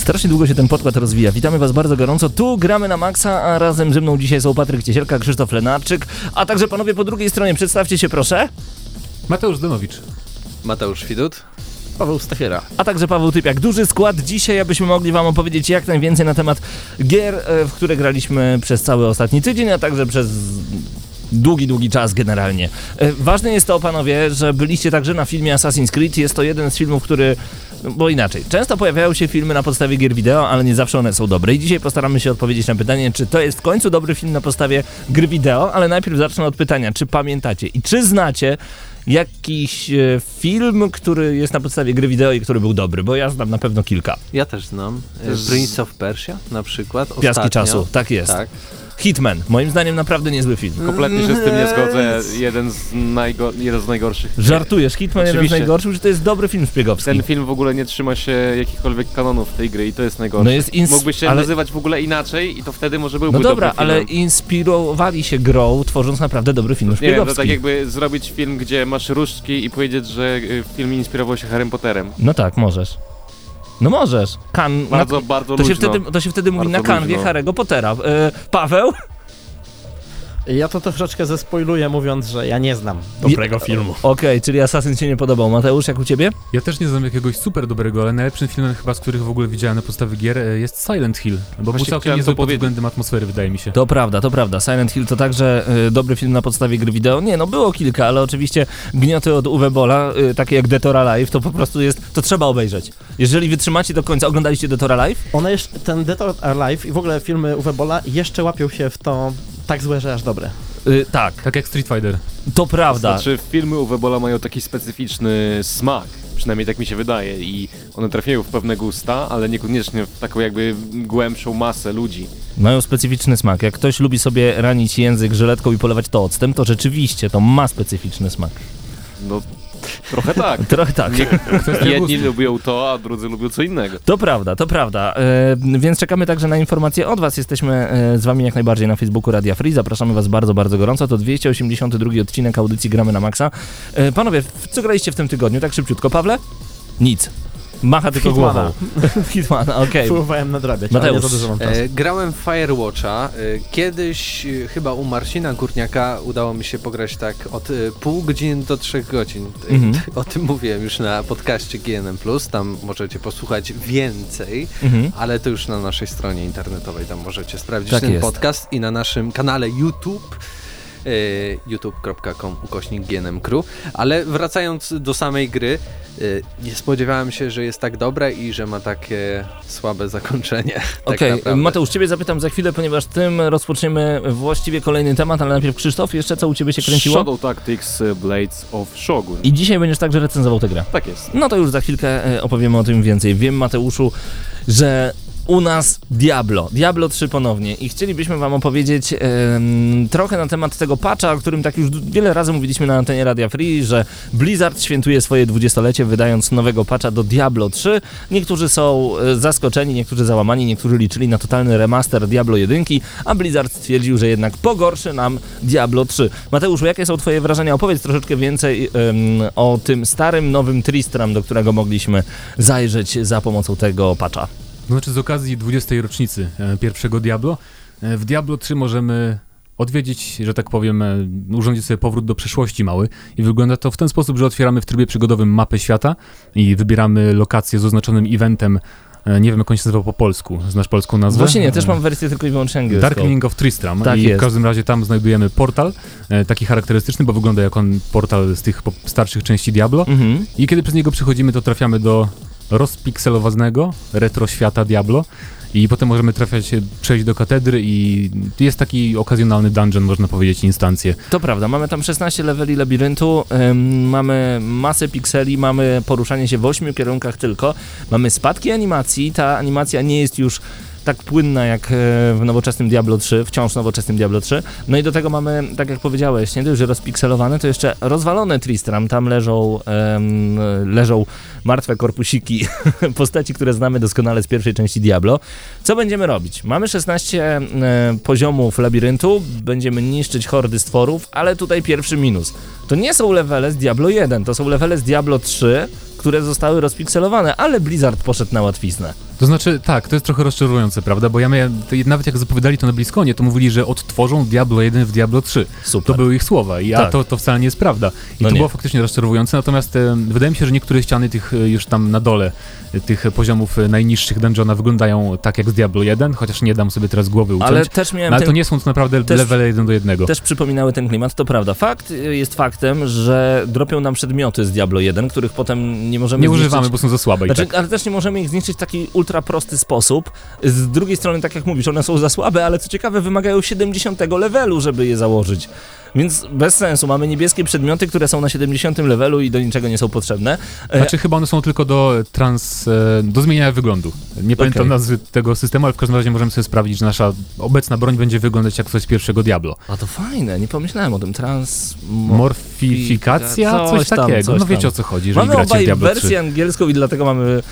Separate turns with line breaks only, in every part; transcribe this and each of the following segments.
Strasznie długo się ten podkład rozwija. Witamy Was bardzo gorąco. Tu gramy na maksa, a razem ze mną dzisiaj są Patryk Ciesielka, Krzysztof Lenarczyk, a także panowie po drugiej stronie. Przedstawcie się proszę.
Mateusz Donowicz.
Mateusz Widut.
Paweł Stachiera.
A także Paweł Typiak. Duży skład dzisiaj, abyśmy mogli Wam opowiedzieć jak najwięcej na temat gier, e, w które graliśmy przez cały ostatni tydzień, a także przez długi, długi czas generalnie. E, Ważne jest to, panowie, że byliście także na filmie Assassin's Creed. Jest to jeden z filmów, który no, bo inaczej, często pojawiają się filmy na podstawie gier wideo, ale nie zawsze one są dobre. I dzisiaj postaramy się odpowiedzieć na pytanie, czy to jest w końcu dobry film na podstawie gry wideo, ale najpierw zacznę od pytania, czy pamiętacie i czy znacie jakiś e, film, który jest na podstawie gry wideo i który był dobry, bo ja znam na pewno kilka.
Ja też znam. Z... Prince of Persia na przykład.
Piaski
ostatnio.
czasu, tak jest.
Tak.
Hitman, moim zdaniem naprawdę niezły film.
Kompletnie się z tym nie zgodzę. Jeden z, najgo- jeden z najgorszych.
Żartujesz, Hitman jeden z
Oczywiście.
najgorszych, że to jest dobry film szpiegowski.
Ten film w ogóle nie trzyma się jakichkolwiek kanonów tej gry i to jest najgorsze.
No jest ins-
Mógłby się
ale-
nazywać w ogóle inaczej i to wtedy może byłby
No dobra,
dobry
ale inspirowali się grą, tworząc naprawdę dobry film
Nie wiem,
szpiegowski.
to tak jakby zrobić film, gdzie masz różdżki i powiedzieć, że y, film inspirował się Harrym Potterem.
No tak, możesz. No możesz. Kan...
Bardzo,
na...
bardzo
to, się
luźno.
wtedy, to się wtedy mówi
Bardzo
na kanwie
luźno.
Harry'ego Pottera. E, Paweł?
Ja to troszeczkę zespoiluję, mówiąc, że ja nie znam dobrego
Je-
filmu.
Okej, czyli Assassin się nie podobał. Mateusz, jak u ciebie?
Ja też nie znam jakiegoś super dobrego, ale najlepszym filmem chyba, z których w ogóle widziałem na podstawie gier e, jest Silent Hill. Bo był całkiem niezły
to
pod względem atmosfery, wydaje mi się.
To prawda, to prawda. Silent Hill to także y, dobry film na podstawie gry wideo. Nie, no było kilka, ale oczywiście gnioty od Uwe Bola, y, takie jak Dead or Alive, to po prostu jest, to trzeba obejrzeć. Jeżeli wytrzymacie do końca, oglądaliście Dead or Alive?
One jeszcze, ten Dead or Alive i w ogóle filmy Uwe Bola jeszcze łapią się w to tak złe, że aż dobre.
Y, tak,
Tak jak Street Fighter.
to prawda.
Znaczy filmy Uwe Bola mają taki specyficzny smak, przynajmniej tak mi się wydaje i one trafiają w pewne gusta, ale niekoniecznie w taką jakby głębszą masę ludzi.
Mają specyficzny smak. Jak ktoś lubi sobie ranić język żyletką i polewać to octem, to rzeczywiście to ma specyficzny smak.
No, trochę tak.
Trochę tak.
Nie, jedni lubią to, a drudzy lubią co innego.
To prawda, to prawda. E, więc czekamy także na informacje od Was. Jesteśmy e, z Wami jak najbardziej na Facebooku Radia Free. Zapraszamy Was bardzo, bardzo gorąco. To 282 odcinek audycji Gramy na Maxa. E, panowie, w co graliście w tym tygodniu? Tak szybciutko, Pawle? Nic. Macha tylko
Hitmana.
głową. Hitmana, okej.
Próbowałem nadrabiać, ale nie
Mateusz.
za dużo.
E, grałem w Firewatcha. E, kiedyś e, chyba u Marcina Górniaka udało mi się pograć tak od e, pół godziny do trzech godzin.
Mhm.
O tym mówiłem już na podcaście GNM+. Tam możecie posłuchać więcej.
Mhm.
ale to już na naszej stronie internetowej, tam możecie sprawdzić
Tak
ten
jest.
podcast i na naszym kanale YouTube youtube.com ukośnik GNM Crew. Ale wracając do samej gry, e, nie spodziewałem się, że jest tak dobre i że ma takie słabe zakończenie. tak
Okej,
naprawdę.
Mateusz, Ciebie zapytam za chwilę, ponieważ tym rozpoczniemy właściwie kolejny temat, ale najpierw Krzysztof, jeszcze co u Ciebie się kręciło?
Shadow Tactics y, Blades of Shogun.
I dzisiaj będziesz także recenzował tę grę.
Tak jest.
No to już za chwilkę opowiemy o tym więcej. Wiem, Mateuszu, że u nas Diablo, Diablo 3 ponownie i chcielibyśmy wam opowiedzieć trochę na temat tego patcha, o którym tak już wiele razy mówiliśmy na antenie Radia Free, że Blizzard świętuje swoje dwudziestolecie wydając nowego patcha do Diablo 3. Niektórzy są e, zaskoczeni, niektórzy załamani, niektórzy liczyli na totalny remaster Diablo 1, a Blizzard stwierdził, że jednak pogorszy nam Diablo 3. Mateuszu, jakie są twoje wrażenia? Opowiedz troszeczkę więcej o tym starym, nowym Tristram, do którego mogliśmy zajrzeć za pomocą tego patcha.
To znaczy z okazji 20. rocznicy e, pierwszego Diablo, e, w Diablo 3 możemy odwiedzić, że tak powiem, e, urządzić sobie powrót do przeszłości mały i wygląda to w ten sposób, że otwieramy w trybie przygodowym mapę świata i wybieramy lokację z oznaczonym eventem, nie wiem jak on się nazywał po polsku, znasz polską nazwę?
Właśnie nie, też mam wersję tylko i wyłącznie angielską.
Darkling of Tristram
Tak
i
jest.
w każdym razie tam znajdujemy portal, taki charakterystyczny, bo wygląda jak on portal z tych starszych części Diablo
Mhm.
i kiedy przez niego przechodzimy, to trafiamy do rozpikselowanego retro świata Diablo i potem możemy trafiać, przejść do katedry i jest taki okazjonalny dungeon, można powiedzieć, instancję.
To prawda, mamy tam 16 leveli labiryntu, ym, mamy masę pikseli, mamy poruszanie się w ośmiu kierunkach tylko, mamy spadki animacji, ta animacja nie jest już tak płynna jak e, w nowoczesnym Diablo 3, wciąż nowoczesnym Diablo 3. No i do tego mamy, tak jak powiedziałeś, nie że rozpikselowane, to jeszcze rozwalone Tristram. Tam leżą, em, leżą martwe korpusiki postaci, które znamy doskonale z pierwszej części Diablo. Co będziemy robić? Mamy 16 e, poziomów labiryntu, będziemy niszczyć hordy stworów, ale tutaj pierwszy minus. To nie są levele z Diablo 1, to są levele z Diablo 3, które zostały rozpikselowane, ale Blizzard poszedł na łatwiznę.
To znaczy, tak, to jest trochę rozczarowujące, prawda? Bo ja miałem, nawet jak zapowiadali to na BlizzConie, to mówili, że odtworzą Diablo 1 w Diablo 3.
Super.
To były ich słowa, i a
Tak.
to, to wcale nie jest prawda. I
No
to
nie.
było faktycznie rozczarowujące, natomiast e, wydaje mi się, że niektóre ściany tych e, już tam na dole, e, tych poziomów e, najniższych dungeona wyglądają tak jak z Diablo 1, chociaż nie dam sobie teraz głowy uciąć.
Ale też miałem
No, ale
ten
to nie są to naprawdę
też-
levele jeden do jednego.
też przypominały ten klimat, to prawda. Fakt jest faktem, że dropią nam przedmioty z Diablo 1, których potem nie możemy
Nie
zniszczyć.
używamy, bo są za słabe i
Znaczy,
tak.
ale też nie możemy ich zniszczyć taki ultra prosty sposób. Z drugiej strony, tak jak mówisz, one są za słabe, ale co ciekawe, wymagają 70 levelu, żeby je założyć. Więc bez sensu. Mamy niebieskie przedmioty, które są na 70 levelu i do niczego nie są potrzebne. E,
Znaczy chyba one są tylko do trans, e, do zmieniania wyglądu. Nie pamiętam nazwy tego systemu, ale w każdym razie możemy sobie sprawdzić, że nasza obecna broń będzie wyglądać jak coś z pierwszego Diablo.
A to fajne, nie pomyślałem o tym. Trans...
Morfifikacja?
Coś
Coś,
tam,
takiego.
coś
no wiecie
tam.
o co chodzi,
Mamy
gracie w Diablo 3.
wersję angielską i dlatego mamy.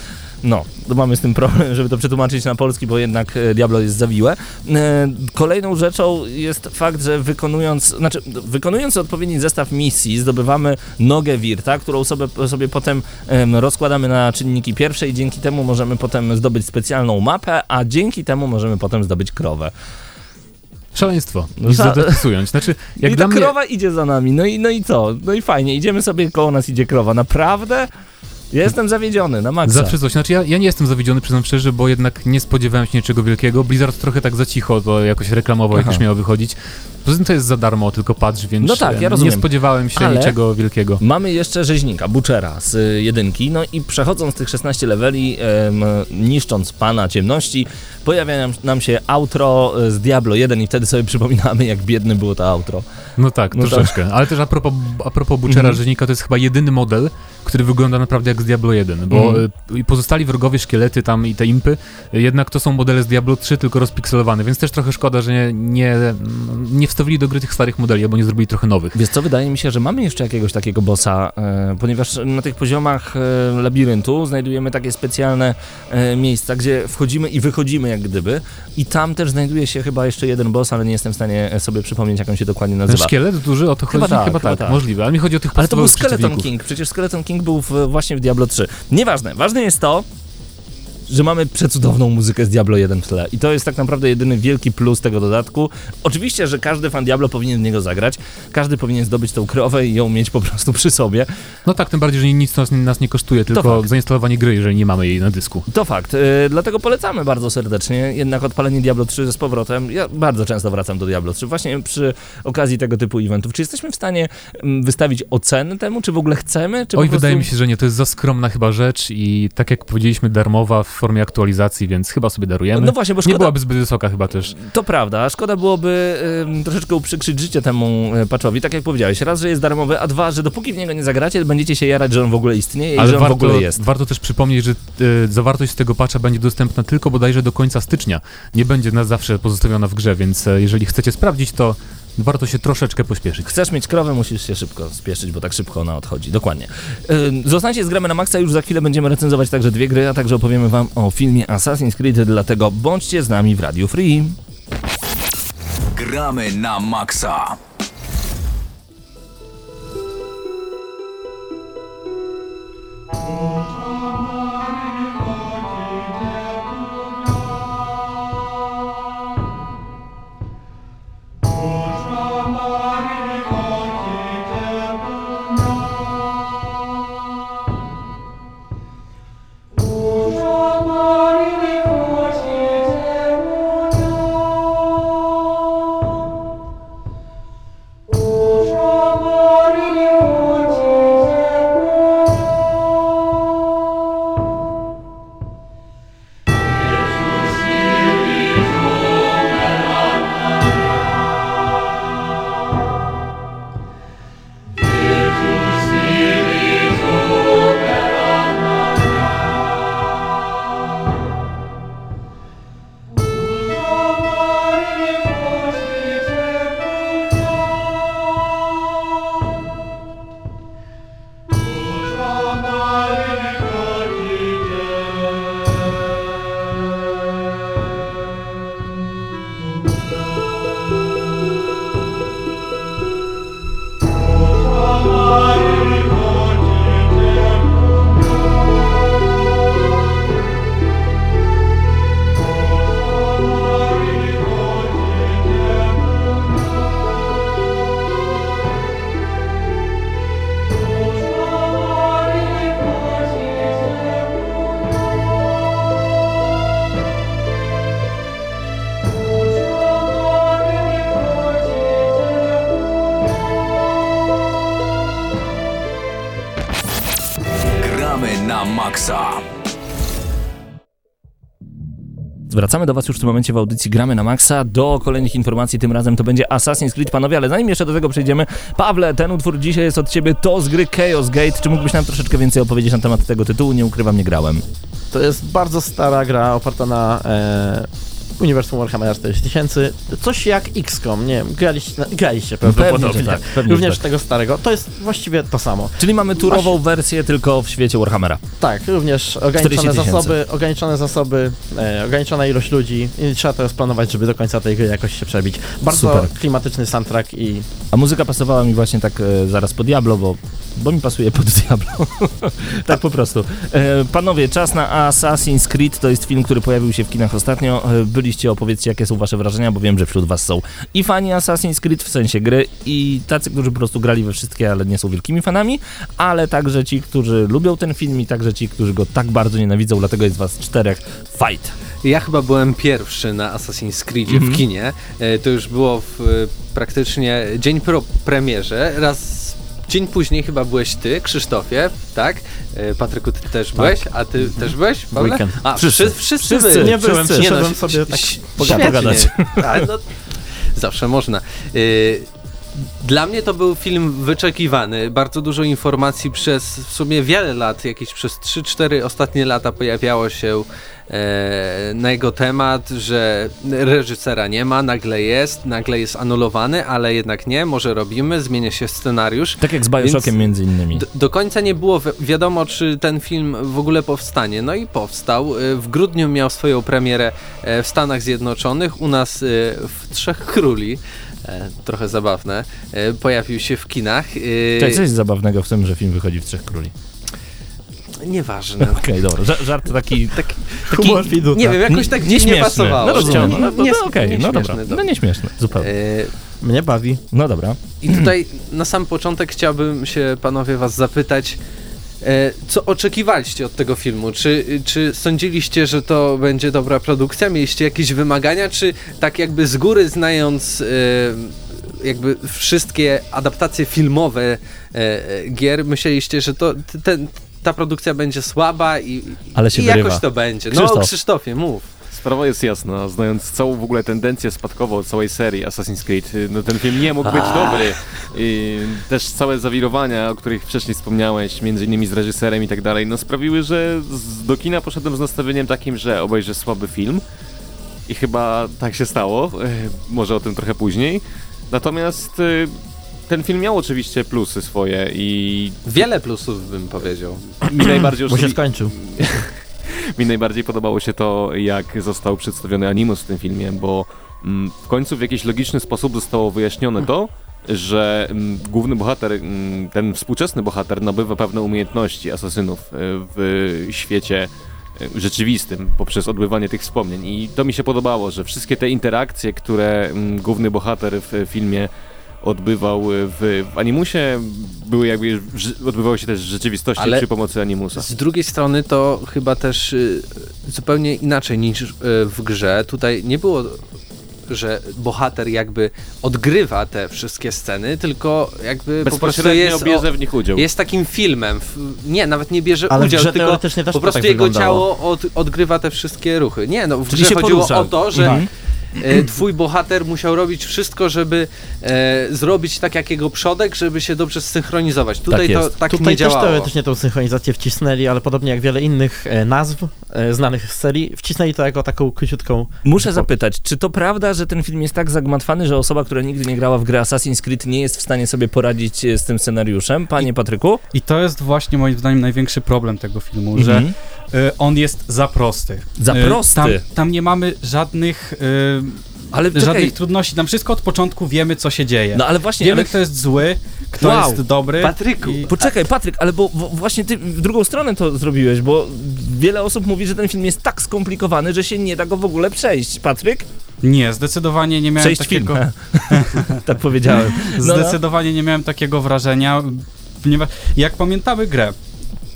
No, mamy z tym problem, żeby to przetłumaczyć na polski, bo jednak e, Diablo jest zawiłe. E, Kolejną rzeczą jest fakt, że wykonując, znaczy wykonując odpowiedni zestaw misji, zdobywamy nogę Wirta, którą sobie, sobie potem em, rozkładamy na czynniki pierwsze i dzięki temu możemy potem zdobyć specjalną mapę, a dzięki temu możemy potem zdobyć krowę.
Szaleństwo,
No
dopisując. Znaczy, jak
I ta
mnie...
krowa idzie za nami, no i, no i co? No i fajnie, idziemy sobie, koło nas idzie krowa. Naprawdę? Jestem zawiedziony na maksa.
Zawsze coś. Znaczy ja, ja nie jestem zawiedziony, przyznam szczerze, bo jednak nie spodziewałem się niczego wielkiego. Blizzard trochę tak za cicho to jakoś reklamował, jak już miało wychodzić. Poza tym to jest za darmo, tylko patrz, więc
No tak, ja rozumiem.
nie spodziewałem się
Ale-
niczego wielkiego.
Mamy jeszcze rzeźnika, Butchera z y, jedynki, no i przechodząc tych 16 leveli, niszcząc pana ciemności, pojawia nam, się outro y, z Diablo 1 i wtedy sobie przypominamy, jak biedne było to outro.
No tak,
No
troszeczkę. Ale też a propos, a propos Butchera
Mhm.
Rzeźnika, to jest chyba jedyny model, który wygląda naprawdę jak z Diablo 1, bo i pozostali wrogowie, szkielety tam i te impy, jednak to są modele z Diablo 3, tylko rozpikselowane, więc też trochę szkoda, że nie, nie, nie wstawili do gry tych starych modeli, albo nie zrobili trochę nowych.
Wiesz co, wydaje mi się, że mamy jeszcze jakiegoś takiego bossa, e, ponieważ na tych poziomach e, labiryntu znajdujemy takie specjalne e, miejsca, gdzie wchodzimy i wychodzimy jak gdyby i tam też znajduje się chyba jeszcze jeden boss, ale nie jestem w stanie sobie przypomnieć, jak on się dokładnie
Ten
nazywa.
szkielet duży, o to chodzi?
Chyba tak,
chyba
chyba
tak,
tak.
możliwe, ale mi chodzi o tych
Ale to był Skeleton. King, przecież Skeleton King był w, właśnie w Diablo 3. Nieważne, ważne jest to, że mamy przecudowną muzykę z Diablo 1 w tle. I to jest tak naprawdę jedyny wielki plus tego dodatku. Oczywiście, że każdy fan Diablo powinien w niego zagrać, każdy powinien zdobyć tą krowę i ją mieć po prostu przy sobie.
No tak, tym bardziej, że nic nas, nas nie kosztuje, tylko zainstalowanie gry, jeżeli nie mamy jej na dysku.
To fakt, yy, dlatego polecamy bardzo serdecznie, jednak odpalenie Diablo 3 z powrotem. Ja bardzo często wracam do Diablo 3, właśnie przy okazji tego typu eventów. Czy jesteśmy w stanie mm, wystawić ocenę temu, czy w ogóle chcemy? Czy
Oj,
prostu...
wydaje mi się, że nie, to jest za skromna chyba rzecz i tak jak powiedzieliśmy, darmowa w formie aktualizacji, więc chyba sobie darujemy.
No właśnie, bo
nie
szkoda,
byłaby zbyt wysoka chyba też.
To prawda, szkoda byłoby troszeczkę uprzykrzyć życie temu y, patchowi, tak jak powiedziałeś. Raz, że jest darmowy, a dwa, że dopóki w niego nie zagracie, będziecie się jarać, że on w ogóle istnieje i
Ale
że on
warto,
w ogóle jest.
warto też przypomnieć, że y, zawartość tego patcha będzie dostępna tylko bodajże do końca stycznia. Nie będzie na zawsze pozostawiona w grze, więc e, jeżeli chcecie sprawdzić, to warto się troszeczkę pośpieszyć.
Chcesz mieć krowę, musisz się szybko spieszyć, bo tak szybko ona odchodzi. Dokładnie. Yy, zostańcie z gramy na maksa, już za chwilę będziemy recenzować także dwie gry, a także opowiemy wam o filmie Assassin's Creed, dlatego bądźcie z nami w Radio Free.
Gramy na maksa.
Wracamy do Was już w tym momencie w audycji Gramy na Maxa. Do kolejnych informacji, tym razem to będzie Assassin's Creed, panowie, ale zanim jeszcze do tego przejdziemy, Pawle, ten utwór dzisiaj jest od Ciebie, to z gry Chaos Gate. Czy mógłbyś nam troszeczkę więcej opowiedzieć na temat tego tytułu? Nie ukrywam, nie grałem.
To jest bardzo stara gra oparta na e, uniwersum Warhammera 4000. Coś jak XCOM, nie wiem, graliście, graliście prawdopodobnie.
Pewnie, że tak, pewnie,
Również
tak.
tego starego. To jest właściwie to samo.
Czyli mamy turową wersję tylko w świecie Warhammera.
Tak, również
40
ograniczone zasoby, ograniczone zasoby, e, ograniczona ilość ludzi i trzeba teraz planować, żeby do końca tej gry jakoś się przebić. Bardzo
Super.
klimatyczny soundtrack i
A muzyka pasowała mi właśnie tak e, zaraz po Diablo, bo, bo mi pasuje pod Diablo. tak po prostu. E, panowie, czas na Assassin's Creed. To jest film, który pojawił się w kinach ostatnio. E, byliście, opowiedzcie, jakie są wasze wrażenia, bo wiem, że wśród was są i fani Assassin's Creed w sensie gry, i tacy, którzy po prostu grali we wszystkie, ale nie są wielkimi fanami, ale także ci, którzy lubią ten film i także ci, którzy go tak bardzo nienawidzą, dlatego jest was czterech. Fight!
Ja chyba byłem pierwszy na Assassin's Creedzie
Mhm.
w kinie. E, To już było w, e, praktycznie dzień po premierze. Raz dzień później chyba byłeś ty, Krzysztofie, tak? E, Patryku, ty też byłeś? A ty też byłeś, Pawle?
Weekend.
A,
Wszyscy.
wszyscy, wszyscy,
nie byłem,
wszyscy.
przyszedłem
no,
sobie tak pogadać.
A, no, zawsze można. Y, Dla mnie to był film wyczekiwany. Bardzo dużo informacji przez w sumie wiele lat, jakieś przez 3-4 ostatnie lata pojawiało się e, na jego temat, że reżysera nie ma, nagle jest, nagle jest anulowany, ale jednak nie, może robimy, zmienia się scenariusz.
Tak jak z Bioshockiem między innymi.
Do, do końca nie było wi- wiadomo, czy ten film w ogóle powstanie. No i powstał. Y, W grudniu miał swoją premierę e, w Stanach Zjednoczonych, u nas w Trzech Króli. E, Trochę zabawne. E, Pojawił się w kinach.
Cześć, co jest zabawnego w tym, że film wychodzi w Trzech Króli?
Nieważne.
Okej, dobra. Ża- żart taki...
Taki,
Humor Fiduta.
nie wiem, jakoś tak
nie śmieszny.
pasowało.
No rozumiem,
Nie-
no, no,
nie-
no, okej, no dobra. No nieśmieszny, zupełnie.
E,
Mnie bawi.
No dobra.
I tutaj na sam początek chciałbym się panowie was zapytać, e, co oczekiwaliście od tego filmu? Czy, czy sądziliście, że to będzie dobra produkcja? Mieliście jakieś wymagania? Czy tak jakby z góry znając e, jakby wszystkie adaptacje filmowe e, gier, myśleliście, że to ten, ta produkcja będzie słaba i,
Ale się
i
wyrywa.
jakoś to będzie? No
Krzysztof.
Krzysztofie, mów.
Sprawa jest jasna, znając całą w ogóle tendencję spadkową całej serii Assassin's Creed, no ten film nie mógł być dobry. I też całe zawirowania, o których wcześniej wspomniałeś, między innymi z reżyserem i tak dalej, no sprawiły, że z, do kina poszedłem z nastawieniem takim, że obejrzę słaby film i chyba tak się stało, y, może o tym trochę później. Natomiast y, ten film miał oczywiście plusy swoje i
Wiele plusów bym powiedział.
mi najbardziej
Bo się skończył.
mi najbardziej podobało się to, jak został przedstawiony Animus w tym filmie, bo mm, w końcu w jakiś logiczny sposób zostało wyjaśnione to, że mm, główny bohater, mm, ten współczesny bohater nabywa pewne umiejętności asasynów e, w świecie e, rzeczywistym poprzez odbywanie tych wspomnień i to mi się podobało, że wszystkie te interakcje, które główny bohater w filmie odbywał w, w Animusie, były jakby, odbywały się też w rzeczywistości
Ale
przy pomocy Animusa.
Z drugiej strony to chyba też y, zupełnie inaczej niż y, w grze. Tutaj nie było, że bohater jakby odgrywa te wszystkie sceny, tylko jakby po prostu jest,
bierze w nich udział.
jest takim filmem. Nie, nawet nie bierze
Ale
udział, tylko po
to
prostu
tak
jego
wyglądało.
ciało od, odgrywa te wszystkie ruchy. Nie, no w
Czyli
grze
się
chodziło
porusza.
o to, że
Mhm.
E, twój bohater musiał robić wszystko, żeby e, zrobić tak jak jego przodek, żeby się dobrze synchronizować. Tutaj to
jest.
tak
Tutaj
nie
też
działało.
teoretycznie tą synchronizację wcisnęli, ale podobnie jak wiele innych e, nazw e, znanych z serii, wcisnęli to jako taką króciutką
Muszę zapytać, czy to prawda, że ten film jest tak zagmatwany, że osoba, która nigdy nie grała w grę Assassin's Creed nie jest w stanie sobie poradzić e, z tym scenariuszem? Panie Patryku?
I to jest właśnie moim zdaniem największy problem tego filmu,
Mhm.
że on jest za prosty.
Za
Y,
prosty?
Tam, tam nie mamy żadnych,
Ale
y,
czekaj,
żadnych trudności. Tam wszystko od początku wiemy, co się dzieje.
no ale właśnie,
wiemy,
ale,
kto jest zły, kto
Wow.
jest dobry.
Patryku,
i-
poczekaj Patryk, ale bo, bo właśnie ty w drugą stronę to zrobiłeś, bo wiele osób mówi, że ten film jest tak skomplikowany, że się nie da go w ogóle przejść. Patryk?
Nie, zdecydowanie nie miałem
Przejść
takiego...
film. tak powiedziałem. No, no.
Zdecydowanie nie miałem takiego wrażenia. ponieważ Jak pamiętamy grę,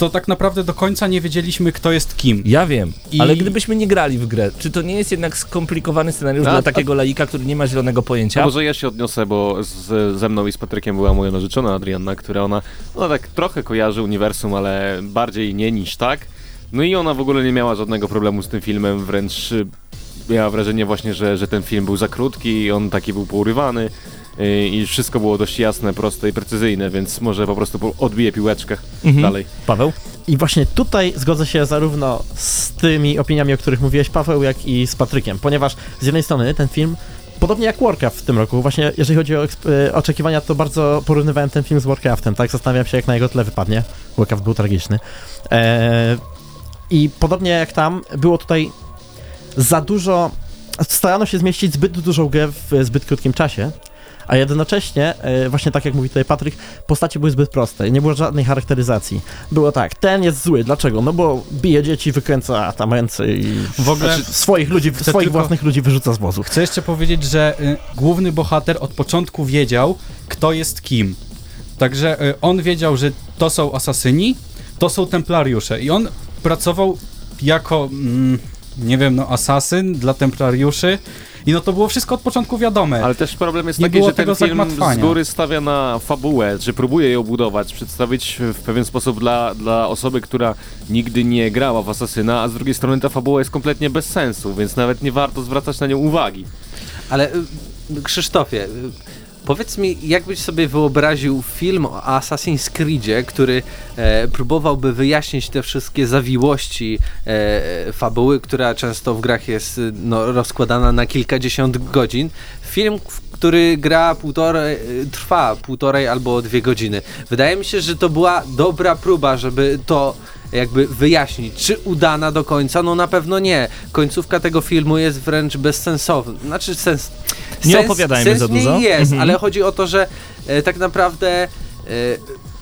to tak naprawdę do końca nie wiedzieliśmy, kto jest kim.
Ja wiem,
I-
ale gdybyśmy nie grali w grę, czy to nie jest jednak skomplikowany scenariusz
A-
dla
a-
takiego laika, który nie ma zielonego pojęcia?
A może ja się odniosę, bo z, ze mną i z Patrykiem była moja narzeczona Adrianna, która ona, ona tak trochę kojarzy uniwersum, ale bardziej nie niż tak. No i ona w ogóle nie miała żadnego problemu z tym filmem, wręcz y, miała wrażenie właśnie, że, że ten film był za krótki i on taki był pourywany i wszystko było dość jasne, proste i precyzyjne, więc może po prostu odbije piłeczkę
Mhm.
dalej.
Paweł?
I właśnie tutaj zgodzę się zarówno z tymi opiniami, o których mówiłeś, Paweł, jak i z Patrykiem, ponieważ z jednej strony ten film, podobnie jak Warcraft w tym roku, właśnie jeżeli chodzi o e, oczekiwania, to bardzo porównywałem ten film z Warcraftem, tak? Zastanawiam się, jak na jego tle wypadnie. Warcraft był tragiczny. E, I podobnie jak tam, było tutaj za dużo, starano się zmieścić zbyt dużą grę w zbyt krótkim czasie, a jednocześnie, e, właśnie tak jak mówi tutaj Patryk, postacie były zbyt proste, nie było żadnej charakteryzacji. Było tak, ten jest zły, dlaczego? No bo bije dzieci, wykręca tam ręce i
W ogóle
znaczy, swoich ludzi, swoich
tylko-
własnych ludzi wyrzuca z wozu.
Chcę jeszcze powiedzieć, że y, główny bohater od początku wiedział, kto jest kim. Także y, on wiedział, że to są asasyni, to są templariusze i on pracował jako, mm, nie wiem, no asasyn dla templariuszy i no to było wszystko od początku wiadome.
Ale też problem jest
Nie
taki, że ten
tego
film z góry stawia na fabułę, że próbuje ją budować, przedstawić w pewien sposób dla, dla osoby, która nigdy nie grała w Asasyna, a z drugiej strony ta fabuła jest kompletnie bez sensu, więc nawet nie warto zwracać na nią uwagi.
Ale y, Krzysztofie, powiedz mi, jakbyś sobie wyobraził film o Assassin's Creedzie, który e, próbowałby wyjaśnić te wszystkie zawiłości e, fabuły, która często w grach jest no, rozkładana na kilkadziesiąt godzin. Film, który gra półtorej, y, trwa półtorej albo dwie godziny. Wydaje mi się, że to była dobra próba, żeby to jakby wyjaśnić, czy udana do końca? No na pewno nie. Końcówka tego filmu jest wręcz bezsensowna. Znaczy sens...
Nie
sens,
opowiadajmy
sens
za dużo.
jest,
Mhm.
ale chodzi o to, że e, tak naprawdę e,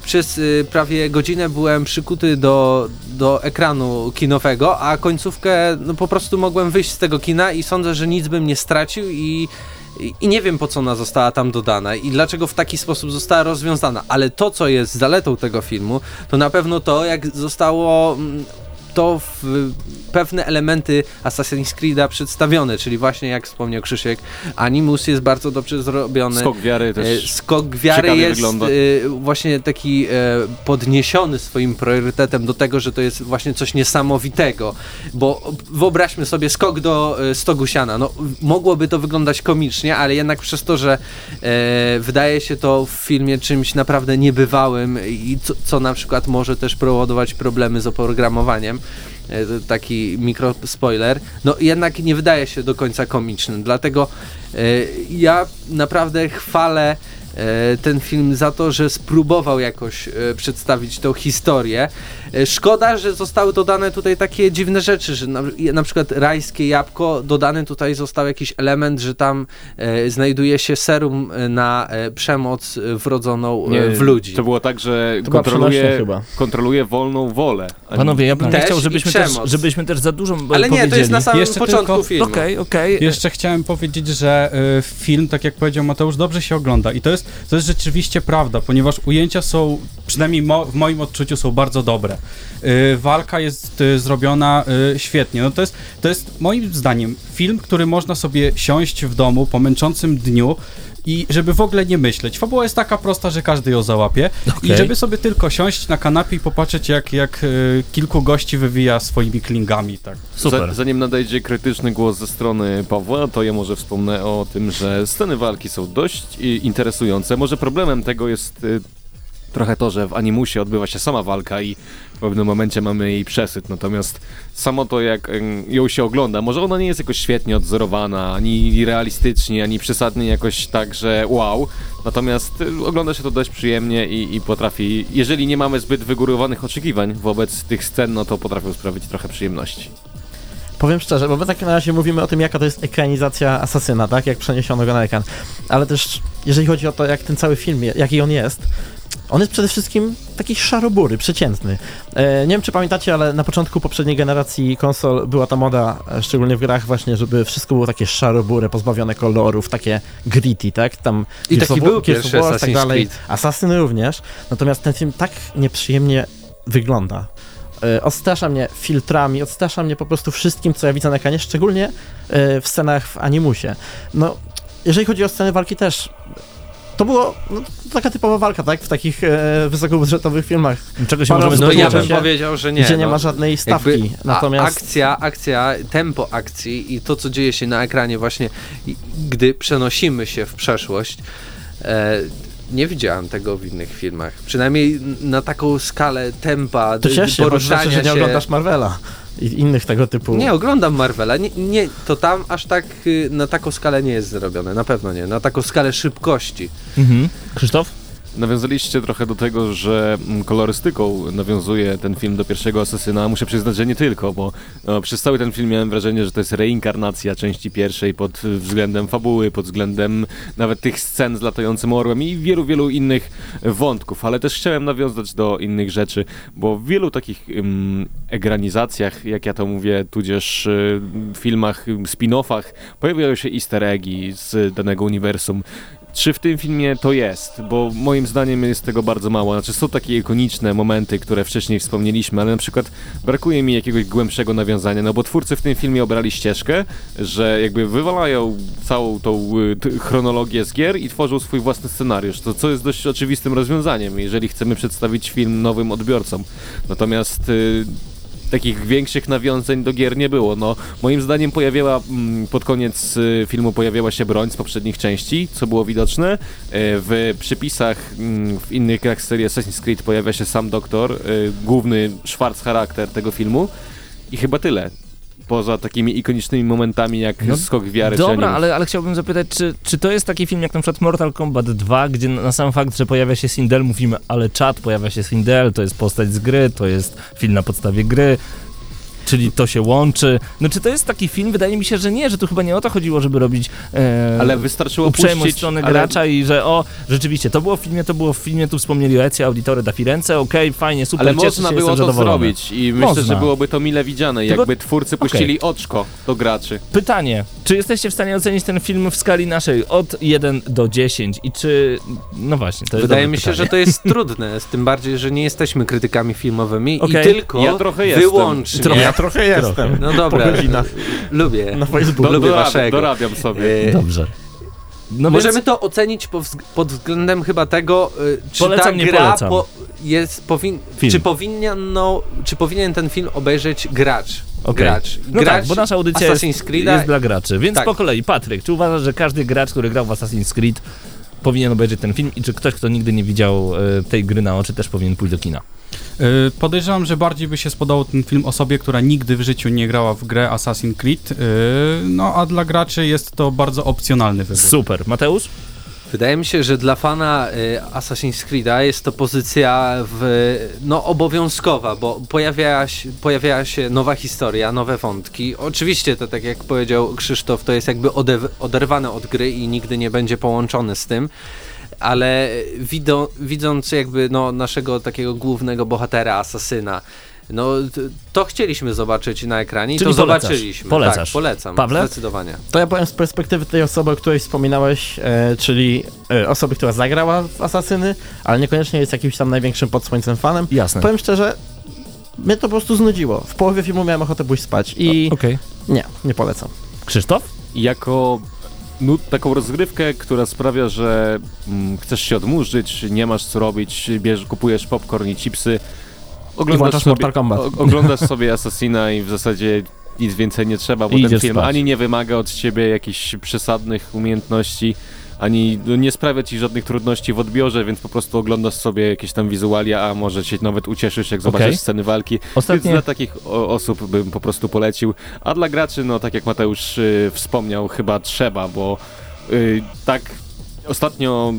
przez e, prawie godzinę byłem przykuty do, do ekranu kinowego, a końcówkę no, po prostu mogłem wyjść z tego kina i sądzę, że nic bym nie stracił i i- nie wiem po co ona została tam dodana i dlaczego w taki sposób została rozwiązana, ale to co jest zaletą tego filmu, to na pewno to jak zostało mm, to w pewne elementy Assassin's Creed'a przedstawione, czyli właśnie jak wspomniał Krzysiek, Animus jest bardzo dobrze zrobiony.
Skok wiary
E,
też.
Skok wiary jest
wygląda.
e, właśnie taki e, podniesiony swoim priorytetem do tego, że to jest właśnie coś niesamowitego, bo wyobraźmy sobie skok do e, stogu siana, no mogłoby to wyglądać komicznie, ale jednak przez to, że e, wydaje się to w filmie czymś naprawdę niebywałym i co, co na przykład może też powodować problemy z oprogramowaniem, e, taki mikro spoiler, no jednak nie wydaje się do końca komicznym, dlatego e, ja naprawdę chwalę e, ten film za to, że spróbował jakoś e, przedstawić tą historię. E, Szkoda, że zostały dodane tutaj takie dziwne rzeczy, że na, na przykład rajskie jabłko, dodany tutaj został jakiś element, że tam e, znajduje się serum e, na e, przemoc wrodzoną e, w ludzi.
To było tak, że
To
kontroluje,
chyba.
kontroluje wolną wolę.
Panowie, ja bym
Też
chciał, żebyśmy też, żebyśmy też za dużo
Ale nie, to jest na samym
Jeszcze
początku
tylko-
filmu.
Okej, okej.
Jeszcze chciałem powiedzieć, że y, film, tak jak powiedział Mateusz, dobrze się ogląda i to jest, to jest rzeczywiście prawda, ponieważ ujęcia są, przynajmniej mo, w moim odczuciu, są bardzo dobre. Y, walka jest y, zrobiona y, świetnie. No to jest, to jest moim zdaniem film, który można sobie siąść w domu po męczącym dniu i żeby w ogóle nie myśleć. Fabuła jest taka prosta, że każdy ją załapie
Okej.
i żeby sobie tylko siąść na kanapie i popatrzeć, jak, jak y, kilku gości wywija swoimi klingami, tak.
Super.
Za, zanim nadejdzie krytyczny głos ze strony Pawła, to ja może wspomnę o tym, że sceny walki są dość interesujące. Może problemem tego jest y, trochę to, że w Animusie odbywa się sama walka i w pewnym momencie mamy jej przesyt, natomiast samo to jak ją się ogląda, może ona nie jest jakoś świetnie odzorowana, ani realistycznie, ani przesadnie jakoś tak, że wow, natomiast y, ogląda się to dość przyjemnie i, i potrafi, jeżeli nie mamy zbyt wygórowanych oczekiwań wobec tych scen, no to potrafią sprawić trochę przyjemności.
Powiem szczerze, bo my tak na razie mówimy o tym, jaka to jest ekranizacja Asasyna, tak? Jak przeniesiono go na ekran. Ale też, jeżeli chodzi o to, jak ten cały film, jaki on jest, on jest przede wszystkim taki szarobury, przeciętny. E, nie wiem, czy pamiętacie, ale na początku poprzedniej generacji konsol była ta moda, e, szczególnie w grach właśnie, żeby wszystko było takie szarobury, pozbawione kolorów, takie gritty, tak? Tam
I
Gears
taki
of
był
Gears
pierwszy
War, tak dalej.
Creed.
Asasyn również. Natomiast ten film tak nieprzyjemnie wygląda. E, Odstrasza mnie filtrami, odstrasza mnie po prostu wszystkim, co ja widzę na ekranie, szczególnie e, w scenach w Animusie. No, jeżeli chodzi o sceny walki też, to było no, taka typowa walka, tak? W takich e, wysokobudżetowych filmach,
Czego się
Pana-
możemy
No ja bym
się,
powiedział, że nie.
gdzie nie
no.
ma żadnej stawki.
Jakby a-
Natomiast
akcja, akcja, tempo akcji i to, co dzieje się na ekranie właśnie, gdy przenosimy się w przeszłość, e, nie widziałem tego w innych filmach. Przynajmniej na taką skalę tempa,
to się,
poruszania
znaczy, że nie
się.
oglądasz Marvela i innych tego typu.
Nie, oglądam Marvela. Nie, nie, to tam aż tak y, na taką skalę nie jest zrobione. Na pewno nie. Na taką skalę szybkości.
Mhm. Krzysztof?
Nawiązaliście trochę do tego, że mm, kolorystyką nawiązuje ten film do pierwszego Asesyna. Muszę przyznać, że nie tylko, bo no, przez cały ten film miałem wrażenie, że to jest reinkarnacja części pierwszej pod względem fabuły, pod względem nawet tych scen z latającym orłem i wielu, wielu innych wątków, ale też chciałem nawiązać do innych rzeczy, bo w wielu takich ym, egranizacjach, jak ja to mówię, tudzież y, filmach, spin-offach, pojawiają się easter eggi z danego uniwersum. Czy w tym filmie to jest? Bo moim zdaniem jest tego bardzo mało. Znaczy są takie ikoniczne momenty, które wcześniej wspomnieliśmy, ale na przykład brakuje mi jakiegoś głębszego nawiązania, no bo twórcy w tym filmie obrali ścieżkę, że jakby wywalają całą tą y, chronologię z gier i tworzą swój własny scenariusz, to co jest dość oczywistym rozwiązaniem, jeżeli chcemy przedstawić film nowym odbiorcom. Natomiast y, takich większych nawiązań do gier nie było. No, moim zdaniem pojawiała mm, pod koniec y, filmu pojawiała się broń z poprzednich części, co było widoczne. E, W przypisach mm, w innych grach serii Assassin's Creed pojawia się sam doktor, y, główny szwarc charakter tego filmu i chyba tyle. Poza takimi ikonicznymi momentami jak
No,
skok wiary
Dobra, ale, ale chciałbym zapytać, czy, czy to jest taki film jak na przykład Mortal Kombat 2, gdzie na na sam fakt, że pojawia się Sindel, mówimy, ale czat, pojawia się Sindel, to jest postać z gry, to jest film na podstawie gry, czyli to się łączy. No czy to jest taki film? Wydaje mi się, że nie, że tu chyba nie o to chodziło, żeby robić e,
Ale wystarczyło
uprzejmość
puścić...
strony
ale-
gracza i że o, rzeczywiście, to było w filmie, to było w filmie, tu wspomnieli o Ezio Auditore da Firenze, okej, fajnie, super,
Ale
cieszę
można
się,
było to zrobić i myślę,
Można.
że byłoby to mile widziane,
Tylko-
jakby twórcy puścili oczko do graczy.
Pytanie, czy jesteście w stanie ocenić ten film w skali naszej od 1 do 10 i czy, no właśnie, to jest
Wydaje
dobre
mi się,
pytanie.
że to jest trudne, z tym bardziej, że nie jesteśmy krytykami filmowymi
Okej.
i tylko
Ja trochę jestem.
wyłącznie.
Trochę.
Ja trochę jestem.
No dobra,
Po godzinach.
lubię.
Na Facebooku.
Lubię waszego.
Dorabiam sobie.
E,
Dobrze. No
Możemy
więc,
to ocenić pod względem chyba tego, y, czy
Polecam,
ta
nie
gra
polecam.
po, jest powin, czy powinien, no, czy powinien ten film obejrzeć gracz.
Okej.
Gracz.
no
gracz
tak, bo nasza audycja jest, jest dla graczy, więc
Tak.
po kolei, Patryk, czy uważasz, że każdy gracz, który grał w Assassin's Creed powinien obejrzeć ten film i czy ktoś, kto nigdy nie widział e, tej gry na oczy też powinien pójść do kina?
Y, Podejrzewam, że bardziej by się spodobał ten film osobie, która nigdy w życiu nie grała w grę Assassin's Creed, y, no a dla graczy jest to bardzo opcjonalny wybór.
Super. Mateusz?
Wydaje mi się, że dla fana y, Assassin's Creed'a jest to pozycja w, no, obowiązkowa, bo pojawia się, pojawia się nowa historia, nowe wątki. Oczywiście to, tak jak powiedział Krzysztof, to jest jakby oderwane od gry i nigdy nie będzie połączone z tym. Ale wido, widząc jakby no, naszego takiego głównego bohatera, asasyna, no to chcieliśmy zobaczyć na ekranie i
Czyli
to
polecasz.
zobaczyliśmy.
Polecasz.
Tak, polecam.
Pawle?
Zdecydowanie.
To ja powiem z perspektywy tej osoby, o której wspominałeś, e, czyli e, osoby, która zagrała w Asasyny, ale niekoniecznie jest jakimś tam największym pod słońcem fanem.
Jasne.
Powiem szczerze, mnie to po prostu znudziło. W połowie filmu miałem ochotę pójść spać i
Okej.
nie, nie polecam.
Krzysztof?
jako no, taką rozgrywkę, która sprawia, że mm, chcesz się odmurzyć, nie masz co robić, bierz, kupujesz popcorn i chipsy, oglądasz sobie,
Mortal Kombat.
o- oglądasz sobie Assassina i w zasadzie nic więcej nie trzeba, bo
I
ten film
spać.
ani nie wymaga od ciebie jakichś przesadnych umiejętności, ani no, nie sprawia ci żadnych trudności w odbiorze, więc po prostu oglądasz sobie jakieś tam wizualia, a może cię nawet ucieszysz, jak zobaczysz
Okej.
sceny walki.
Ostatnie...
Więc dla takich osób bym po prostu polecił. A dla graczy, no tak jak Mateusz y, wspomniał, chyba trzeba, bo y, tak ostatnio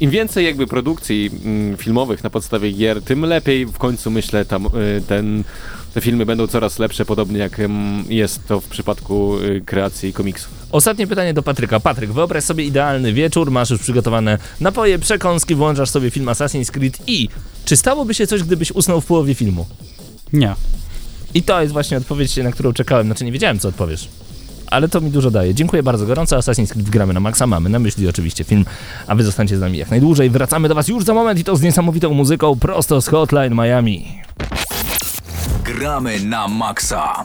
im więcej jakby produkcji mm, filmowych na podstawie gier, tym lepiej w końcu myślę tam y, ten, te filmy będą coraz lepsze, podobnie jak jest to w przypadku y, kreacji komiksów.
Ostatnie pytanie do Patryka. Patryk, wyobraź sobie idealny wieczór, masz już przygotowane napoje, przekąski, włączasz sobie film Assassin's Creed i czy stałoby się coś, gdybyś usnął w połowie filmu?
Nie.
I to jest właśnie odpowiedź, na którą czekałem. Znaczy nie wiedziałem, co odpowiesz. Ale to mi dużo daje. Dziękuję bardzo gorąco. Assassin's Creed gramy na maksa. Mamy na myśli oczywiście film, a wy zostańcie z nami jak najdłużej. Wracamy do was już za moment i to z niesamowitą muzyką prosto z Hotline Miami.
Gramy na maksa.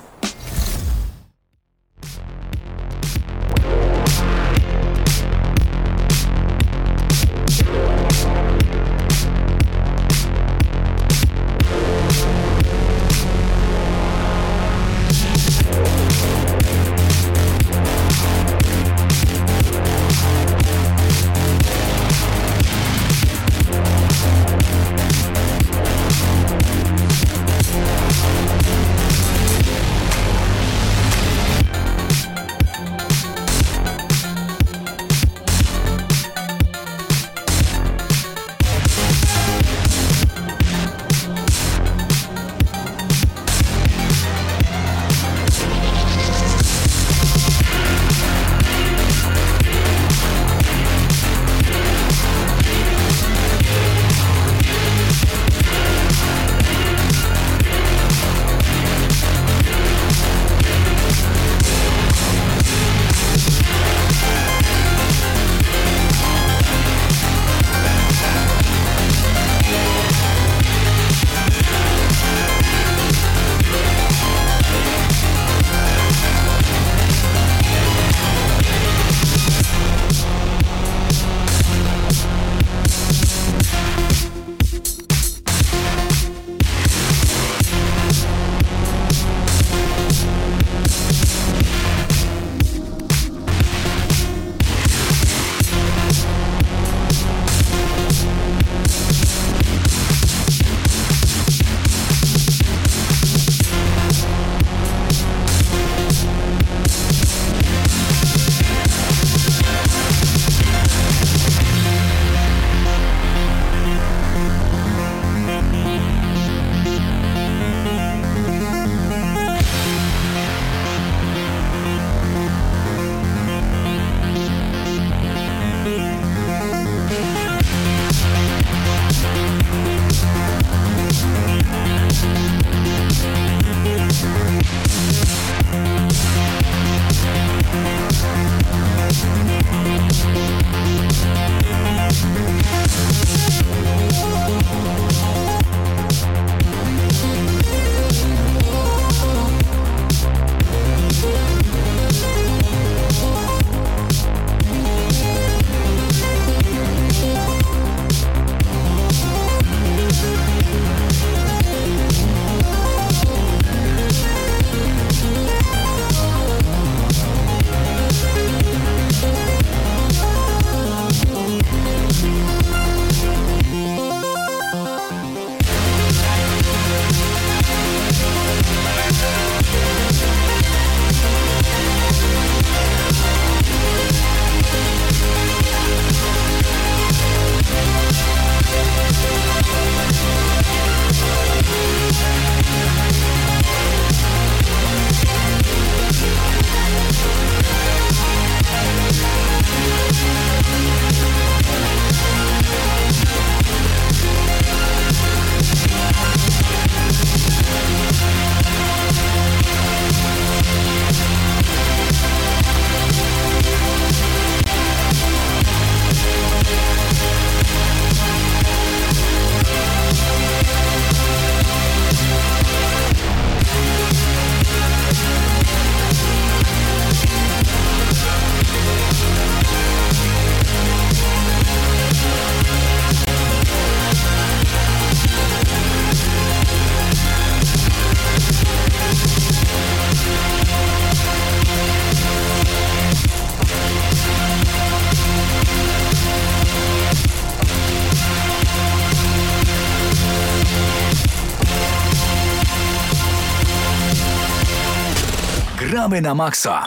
Gramy na maksa.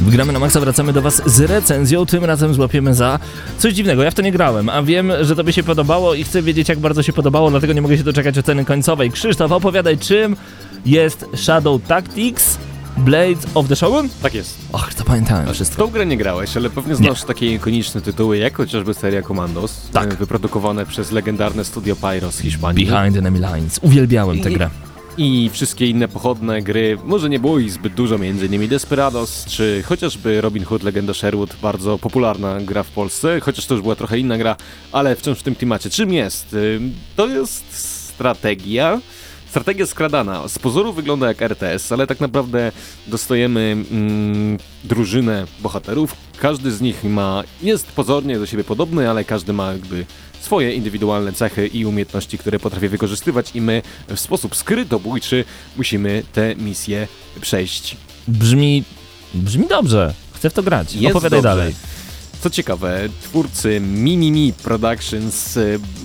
W Gramy na Maxa wracamy do Was z recenzją, tym razem złapiemy za coś dziwnego. Ja w to nie grałem, a wiem, że Tobie się podobało i chcę wiedzieć, jak bardzo się podobało, dlatego nie mogę się doczekać oceny końcowej. Krzysztof, opowiadaj, czym jest Shadow Tactics Blades of the Shogun?
Tak jest.
Och, zapamiętałem
W
wszystko.
tą grę nie grałeś, ale pewnie znasz takie ikoniczne tytuły, jak chociażby seria Commandos,
Tak.
e, wyprodukowane przez legendarne studio Pyro z Hiszpanii.
Behind Enemy Lines. Uwielbiałem tę grę.
I wszystkie inne pochodne gry, może nie było ich zbyt dużo, m.in. Desperados, czy chociażby Robin Hood, Legenda Sherwood, bardzo popularna gra w Polsce, chociaż to już była trochę inna gra, ale wciąż w tym klimacie. Czym jest? To jest strategia, strategia skradana. Z pozoru wygląda jak RTS, ale tak naprawdę dostajemy mm, drużynę bohaterów. Każdy z nich ma, jest pozornie do siebie podobny, ale każdy ma jakby swoje indywidualne cechy i umiejętności, które potrafi wykorzystywać i my w sposób skrytobójczy musimy te misje przejść.
Brzmi... brzmi dobrze. Chcę w to grać.
Jest
Opowiadaj
dobrze.
dalej.
Co ciekawe, twórcy Mimimi Productions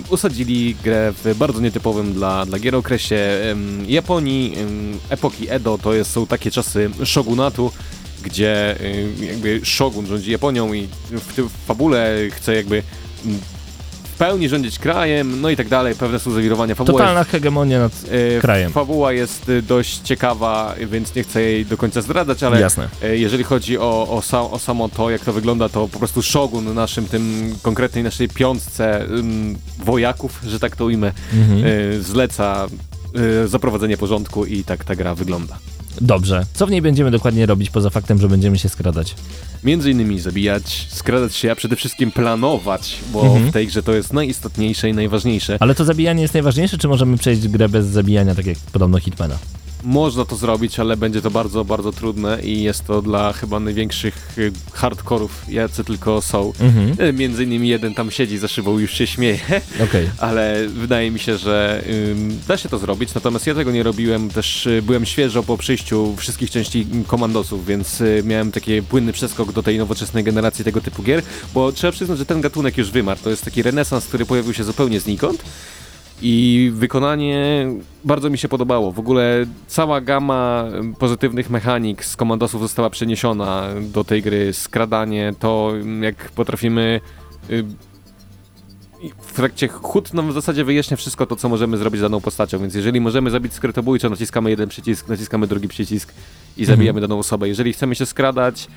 usadzili grę w bardzo nietypowym dla, dla gier okresie Japonii, epoki Edo, to jest, są takie czasy shogunatu, gdzie jakby shogun rządzi Japonią i w tym fabule chce jakby w pełni rządzić krajem, no i tak dalej, pewne są zawirowania. Fabuła jest-
Totalna hegemonia nad
E,
krajem.
Fabuła jest y, dość ciekawa, więc nie chcę jej do końca zdradzać, ale
Jasne.
e, jeżeli chodzi o, o, sa, o samo to, jak to wygląda, to po prostu Shogun naszym tym konkretnej naszej piątce ym, wojaków, że tak to ujmę,
Mhm.
e, zleca e, zaprowadzenie porządku i tak ta gra wygląda.
Dobrze. Co w niej będziemy dokładnie robić, poza faktem, że będziemy się skradać?
Między innymi zabijać, skradać się, a przede wszystkim planować, bo
Mhm.
w tej grze to jest najistotniejsze i najważniejsze.
Ale to zabijanie jest najważniejsze, czy możemy przejść grę bez zabijania, tak jak podobno Hitmana?
Można to zrobić, ale będzie to bardzo, bardzo trudne i jest to dla chyba największych y, hardkorów, jacy tylko są.
Mhm.
E, Między innymi jeden tam siedzi za szybą i już się śmieje,
Okej.
ale wydaje mi się, że ym, da się to zrobić, natomiast ja tego nie robiłem, też y, byłem świeżo po przyjściu wszystkich części komandosów, więc y, miałem taki płynny przeskok do tej nowoczesnej generacji tego typu gier, bo trzeba przyznać, że ten gatunek już wymarł, to jest taki renesans, który pojawił się zupełnie znikąd i wykonanie bardzo mi się podobało. W ogóle cała gama pozytywnych mechanik z komandosów została przeniesiona do tej gry. Skradanie, to em, jak potrafimy w trakcie hut nam w zasadzie wyjaśnia wszystko to, co możemy zrobić z daną postacią, więc jeżeli możemy zabić skrytobójczo, naciskamy jeden przycisk, naciskamy drugi przycisk i zabijamy daną osobę. Jeżeli chcemy się skradać,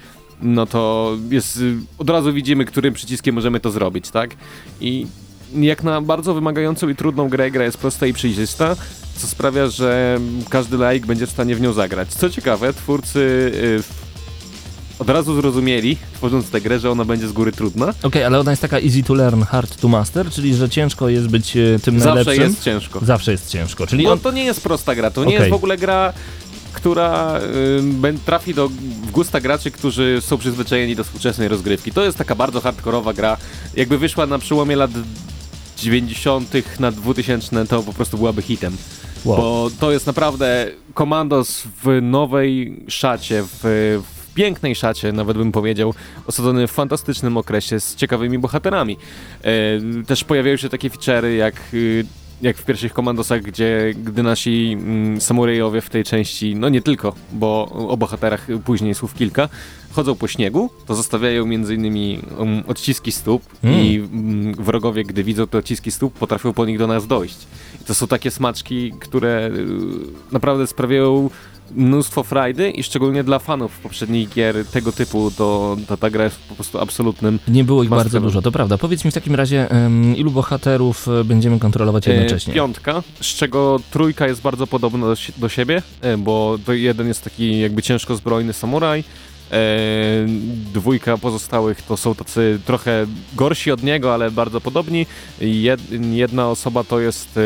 no to jest, y, od razu widzimy, którym przyciskiem możemy to zrobić, tak? I jak na bardzo wymagającą i trudną grę, gra jest prosta i przejrzysta, co sprawia, że każdy laik będzie w stanie w nią zagrać. Co ciekawe, twórcy y, od razu zrozumieli, tworząc tę grę, że ona będzie z góry trudna.
Okej, ale ona jest taka easy to learn, hard to master, czyli że ciężko jest być e, tym
Zawsze
najlepszym.
jest ciężko.
Zawsze jest ciężko. Czyli
Bo
on...
to nie jest prosta gra, to nie
Okej.
jest w ogóle gra, która y, trafi do w gusta graczy, którzy są przyzwyczajeni do współczesnej rozgrywki. To jest taka bardzo hardkorowa gra. Jakby wyszła na przełomie lat 90. na 2000, to po prostu byłaby hitem.
Wow.
Bo to jest naprawdę komandos w nowej szacie, w, w pięknej szacie, nawet bym powiedział, osadzony w fantastycznym okresie z ciekawymi bohaterami. E, też pojawiają się takie feature'y jak, y, jak w pierwszych komandosach, gdzie gdy nasi mm, samurajowie w tej części, no nie tylko, bo o bohaterach później słów kilka, chodzą po śniegu, to zostawiają między innymi um, odciski stóp
Mm.
i wrogowie, gdy widzą te odciski stóp, potrafią po nich do nas dojść. I to są takie smaczki, które y, naprawdę sprawiają mnóstwo frajdy i szczególnie dla fanów poprzednich gier tego typu, to, to ta gra jest po prostu absolutnym
Nie było ich bardzo dużo, to prawda. Powiedz mi w takim razie, em, ilu bohaterów e, będziemy kontrolować
E,
jednocześnie?
Piątka, z czego trójka jest bardzo podobna do, do siebie, e, bo jeden jest taki jakby ciężko zbrojny samuraj, dwójka pozostałych to są tacy trochę gorsi od niego, ale bardzo podobni. Jed, jedna osoba to jest e,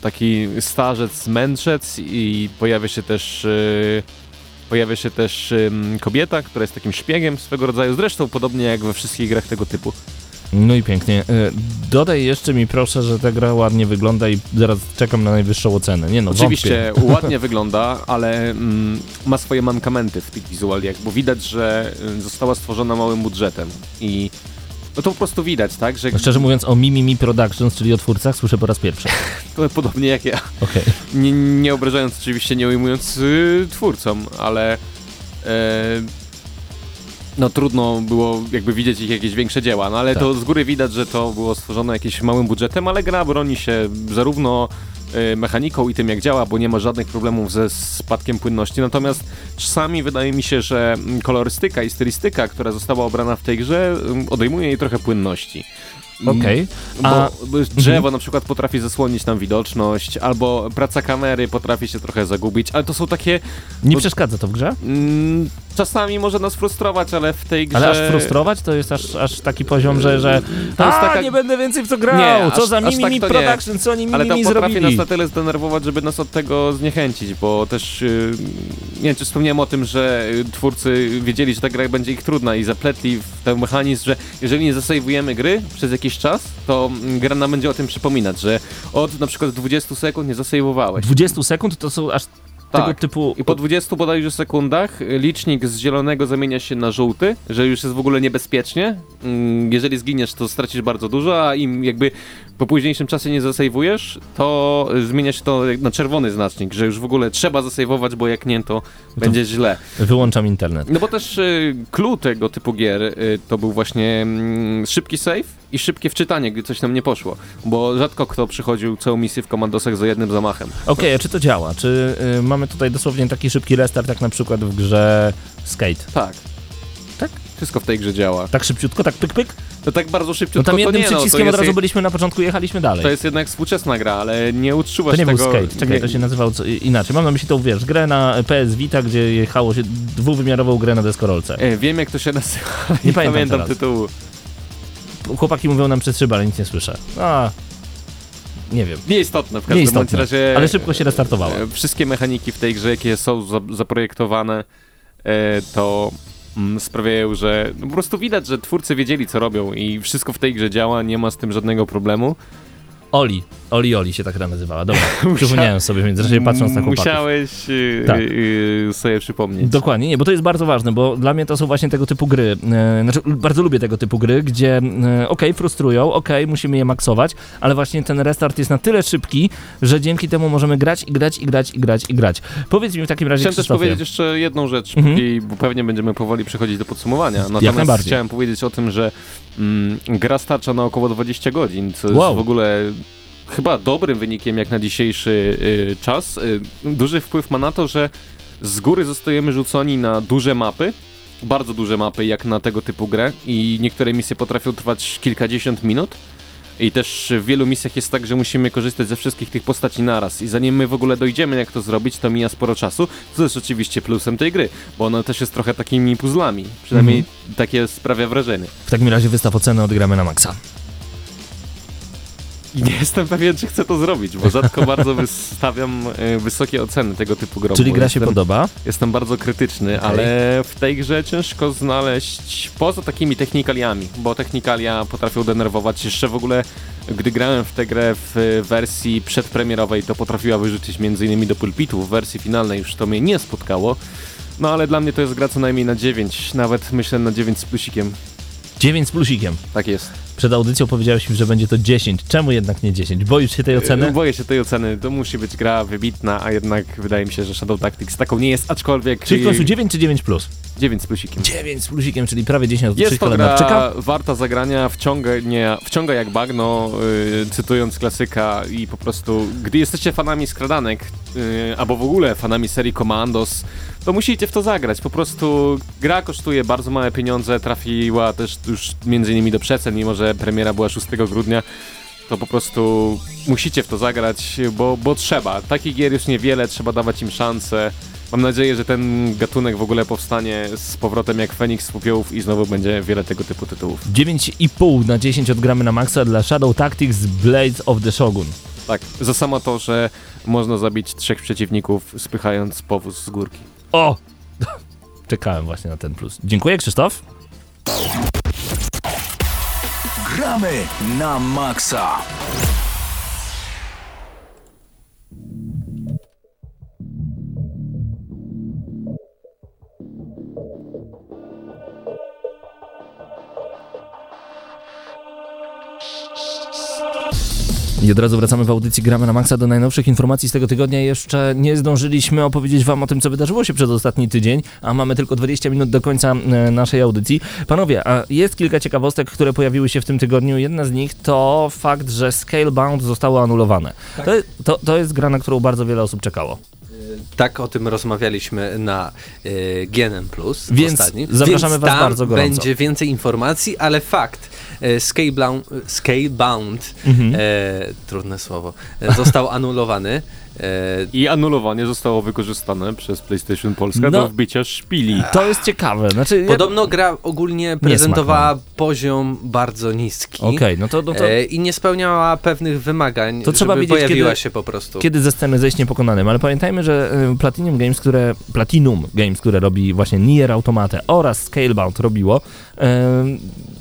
taki starzec, mędrzec i pojawia się też... E, Pojawia się też kobieta, która jest takim szpiegiem swego rodzaju, zresztą podobnie jak we wszystkich grach tego typu.
No i pięknie. E, Dodaj jeszcze mi proszę, że ta gra ładnie wygląda i zaraz czekam na najwyższą ocenę. Nie no,
Oczywiście ładnie wygląda, ale mm, ma swoje mankamenty w tych wizualiach, bo widać, że y, została stworzona małym budżetem i no to po prostu widać, tak, że
No, szczerze mówiąc o Mimimi Productions, czyli o twórcach, słyszę po raz pierwszy.
podobnie jak ja.
Okej.
Nie, nie obrażając oczywiście, nie ujmując y, twórcom, ale e, no trudno było jakby widzieć ich jakieś większe dzieła, no ale
Tak.
to z góry widać, że to było stworzone jakimś małym budżetem, ale gra broni się zarówno e, mechaniką i tym jak działa, bo nie ma żadnych problemów ze spadkiem płynności, natomiast czasami wydaje mi się, że mm, kolorystyka i stylistyka, która została obrana w tej grze mm, odejmuje jej trochę płynności. Mm,
Okej.
Bo
A-
bo drzewo na przykład potrafi zasłonić nam widoczność, albo praca kamery potrafi się trochę zagubić, ale to są takie.
Nie
Bo-
przeszkadza to w grze?
Mm, czasami może nas frustrować, ale w tej grze.
Ale aż frustrować to jest aż, aż taki poziom, że, że
To jest
a,
taka-
nie będę więcej w to grał,
Nie,
co
aż-
za Mimimi
tak to nie.
Co oni
Ale to
Mimimi
potrafi
zrobili.
nas na tyle zdenerwować, żeby nas od tego zniechęcić, bo też yy, nie wiem, czy wspomniałem o tym, że y, twórcy wiedzieli, że ta gra będzie ich trudna i zapletli w ten mechanizm, że jeżeli nie zasejwujemy gry przez jakiś czas, to mm, gra nam będzie o tym przypominać, że od na przykład 20 sekund nie zasejwowałeś.
20 sekund to są aż tego
Tak.
typu...
I po 20 bodajże sekundach y, licznik z zielonego zamienia się na żółty, że już jest w ogóle niebezpiecznie. Mm, Jeżeli zginiesz, to stracisz bardzo dużo, a im jakby po późniejszym czasie nie zasejwujesz, to zmienia się to na czerwony znacznik, że już w ogóle trzeba zasejwować, bo jak nie, to będzie źle.
Wyłączam internet.
No bo też y, clue tego typu gier y, to był właśnie mm, szybki save i szybkie wczytanie, gdy coś nam nie poszło, bo rzadko kto przychodził całą misję w komandosach za jednym zamachem.
Okej, a czy to działa? Czy y, mamy tutaj dosłownie taki szybki restart, jak na przykład w grze Skate?
Tak. Wszystko w tej grze działa.
Tak szybciutko, tak pyk, pyk?
To tak bardzo szybciutko
No tam
to
jednym
nie, no, to
przyciskiem
jest,
od razu byliśmy na początku, jechaliśmy dalej.
To jest jednak współczesna gra, ale nie utrzymasz
To nie był
tego...
skate, czekaj, to się nazywało co, inaczej. Mam na myśli tą, wiesz, grę na PS Vita, gdzie jechało się dwuwymiarową grę na deskorolce.
E, wiem jak to się nazywa,
Nie
nie,
pamiętam
pamiętam
teraz.
tytułu.
Chłopaki mówią nam przez szybę, ale nic nie słyszę. A, nie wiem.
Nieistotne w każdym
Nieistotne,
razie.
ale szybko się restartowało.
e, Wszystkie mechaniki w tej grze, jakie są za, zaprojektowane, e, to sprawiają, że no, po prostu widać, że twórcy wiedzieli co robią i wszystko w tej grze działa, nie ma z tym żadnego problemu.
Oli, Oli Oli się tak gra nazywała, dobra. Przypomniałem sobie w międzyczasie patrząc na chłopaków.
Musiałeś e,
Tak.
e, sobie przypomnieć.
Dokładnie, nie, bo to jest bardzo ważne, bo dla mnie to są właśnie tego typu gry. E, znaczy, bardzo lubię tego typu gry, gdzie e, okej, frustrują, okej, musimy je maksować, ale właśnie ten restart jest na tyle szybki, że dzięki temu możemy grać i grać i grać i grać i grać. Powiedz mi w takim razie,
Chciałem też
Krzysztofie,
powiedzieć jeszcze jedną rzecz,
Mhm.
bo pewnie będziemy powoli przechodzić do podsumowania. Natomiast
najbardziej.
chciałem powiedzieć o tym, że mm, gra starcza na około 20 godzin, co
Wow.
jest w ogóle chyba dobrym wynikiem jak na dzisiejszy y, czas. Y, duży wpływ ma na to, że z góry zostajemy rzuconi na duże mapy, bardzo duże mapy jak na tego typu grę i niektóre misje potrafią trwać kilkadziesiąt minut. I też w wielu misjach jest tak, że musimy korzystać ze wszystkich tych postaci naraz. I zanim my w ogóle dojdziemy, jak to zrobić, to mija sporo czasu. Co jest oczywiście plusem tej gry, bo ona też jest trochę takimi puzzlami. Przynajmniej takie sprawia wrażenie.
w takim razie wystaw ocenę odgramy na maksa.
I nie jestem pewien, czy chcę to zrobić, bo rzadko bardzo wystawiam e, wysokie oceny tego typu grom.
Czyli gra się
jestem,
podoba?
Jestem bardzo krytyczny,
Okej.
ale w tej grze ciężko znaleźć poza takimi technikaliami, bo technikalia potrafią denerwować. Jeszcze w ogóle, gdy grałem w tę grę w wersji przedpremierowej, to potrafiła wyrzucić m.in. do pulpitu. W wersji finalnej już to mnie nie spotkało. No ale dla mnie to jest gra co najmniej na 9, nawet myślę na 9 z plusikiem.
9 z plusikiem.
Tak jest.
Przed audycją powiedziałeś mi, że będzie to 10. Czemu jednak nie 10? Boisz się tej oceny?
E, Boję się tej oceny, to musi być gra wybitna, a jednak wydaje mi się, że Shadow Tactics taką nie jest, aczkolwiek
Czyli w końcu
e,
9 czy 9 plus?
9 z plusikiem.
9 z plusikiem, czyli prawie 10 od
Jest to gra warta zagrania, wciąga, nie, wciąga jak bagno, yy, cytując klasyka i po prostu, gdy jesteście fanami skradanek, yy, albo w ogóle fanami serii Commandos, to musicie w to zagrać. Po prostu gra kosztuje bardzo małe pieniądze, trafiła też już między innymi do przecen, mimo że premiera była 6 grudnia. To po prostu musicie w to zagrać, bo, bo trzeba. Takich gier już niewiele, trzeba dawać im szansę. Mam nadzieję, że ten gatunek w ogóle powstanie z powrotem jak Feniks z popiołów i znowu będzie wiele tego typu tytułów.
9,5 na 10 odgramy na maksa dla Shadow Tactics Blades of the Shogun.
Tak, za samo to, że można zabić trzech przeciwników spychając powóz z górki.
O! Czekałem właśnie na ten plus. Dziękuję, Krzysztof.
Gramy na maksa.
I od razu wracamy w audycji Gramy na Maxa do najnowszych informacji z tego tygodnia. Jeszcze nie zdążyliśmy opowiedzieć wam o tym, co wydarzyło się przez ostatni tydzień, a mamy tylko 20 minut do końca e, naszej audycji. Panowie, jest kilka ciekawostek, które pojawiły się w tym tygodniu. Jedna z nich to fakt, że Scalebound zostało anulowane. To, to, to jest gra, na którą bardzo wiele osób czekało.
Tak o tym rozmawialiśmy na y, GNM Plus
Więc
ostatnim.
zapraszamy
Więc
was bardzo gorąco.
będzie więcej informacji, ale fakt, y, Scalebound, Scalebound
Mhm.
e, trudne słowo, e, został anulowany. E,
I anulowanie zostało wykorzystane przez PlayStation Polska
No.
do wbicia szpili.
To jest ciekawe. Znaczy,
Podobno gra ogólnie prezentowała poziom bardzo niski.
Okej, no to, no to
E, I nie spełniała pewnych wymagań,
To trzeba
żeby
wiedzieć,
pojawiła
kiedy-
się po prostu.
kiedy ze sceny zejść niepokonanym, ale pamiętajmy, że y, Platinum Games, które Platinum Games, które robi właśnie Nier Automata oraz Scalebound robiło,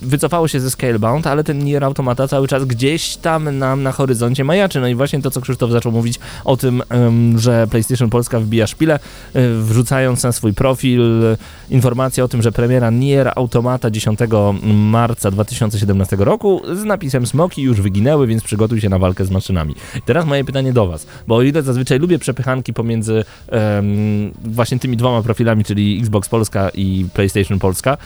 wycofało się ze Scalebound, ale ten Nier Automata cały czas gdzieś tam nam na horyzoncie majaczy. No i właśnie to, co Krzysztof zaczął mówić o tym, ym, że PlayStation Polska wbija szpilę, y, wrzucając na swój profil y, informację o tym, że premiera Nier Automata 10 marca 2017 roku z napisem Smoki już wyginęły, więc przygotuj się na walkę z maszynami. I teraz moje pytanie do Was, bo o ile zazwyczaj lubię przepychanki pomiędzy em, właśnie tymi dwoma profilami, czyli Xbox Polska i PlayStation Polska,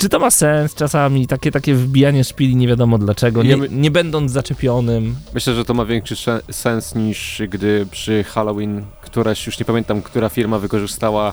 czy to ma sens czasami, takie, takie wbijanie szpili nie wiadomo dlaczego, nie, nie będąc zaczepionym?
Myślę, że to ma większy sens niż gdy przy Halloween któraś, już nie pamiętam, która firma wykorzystała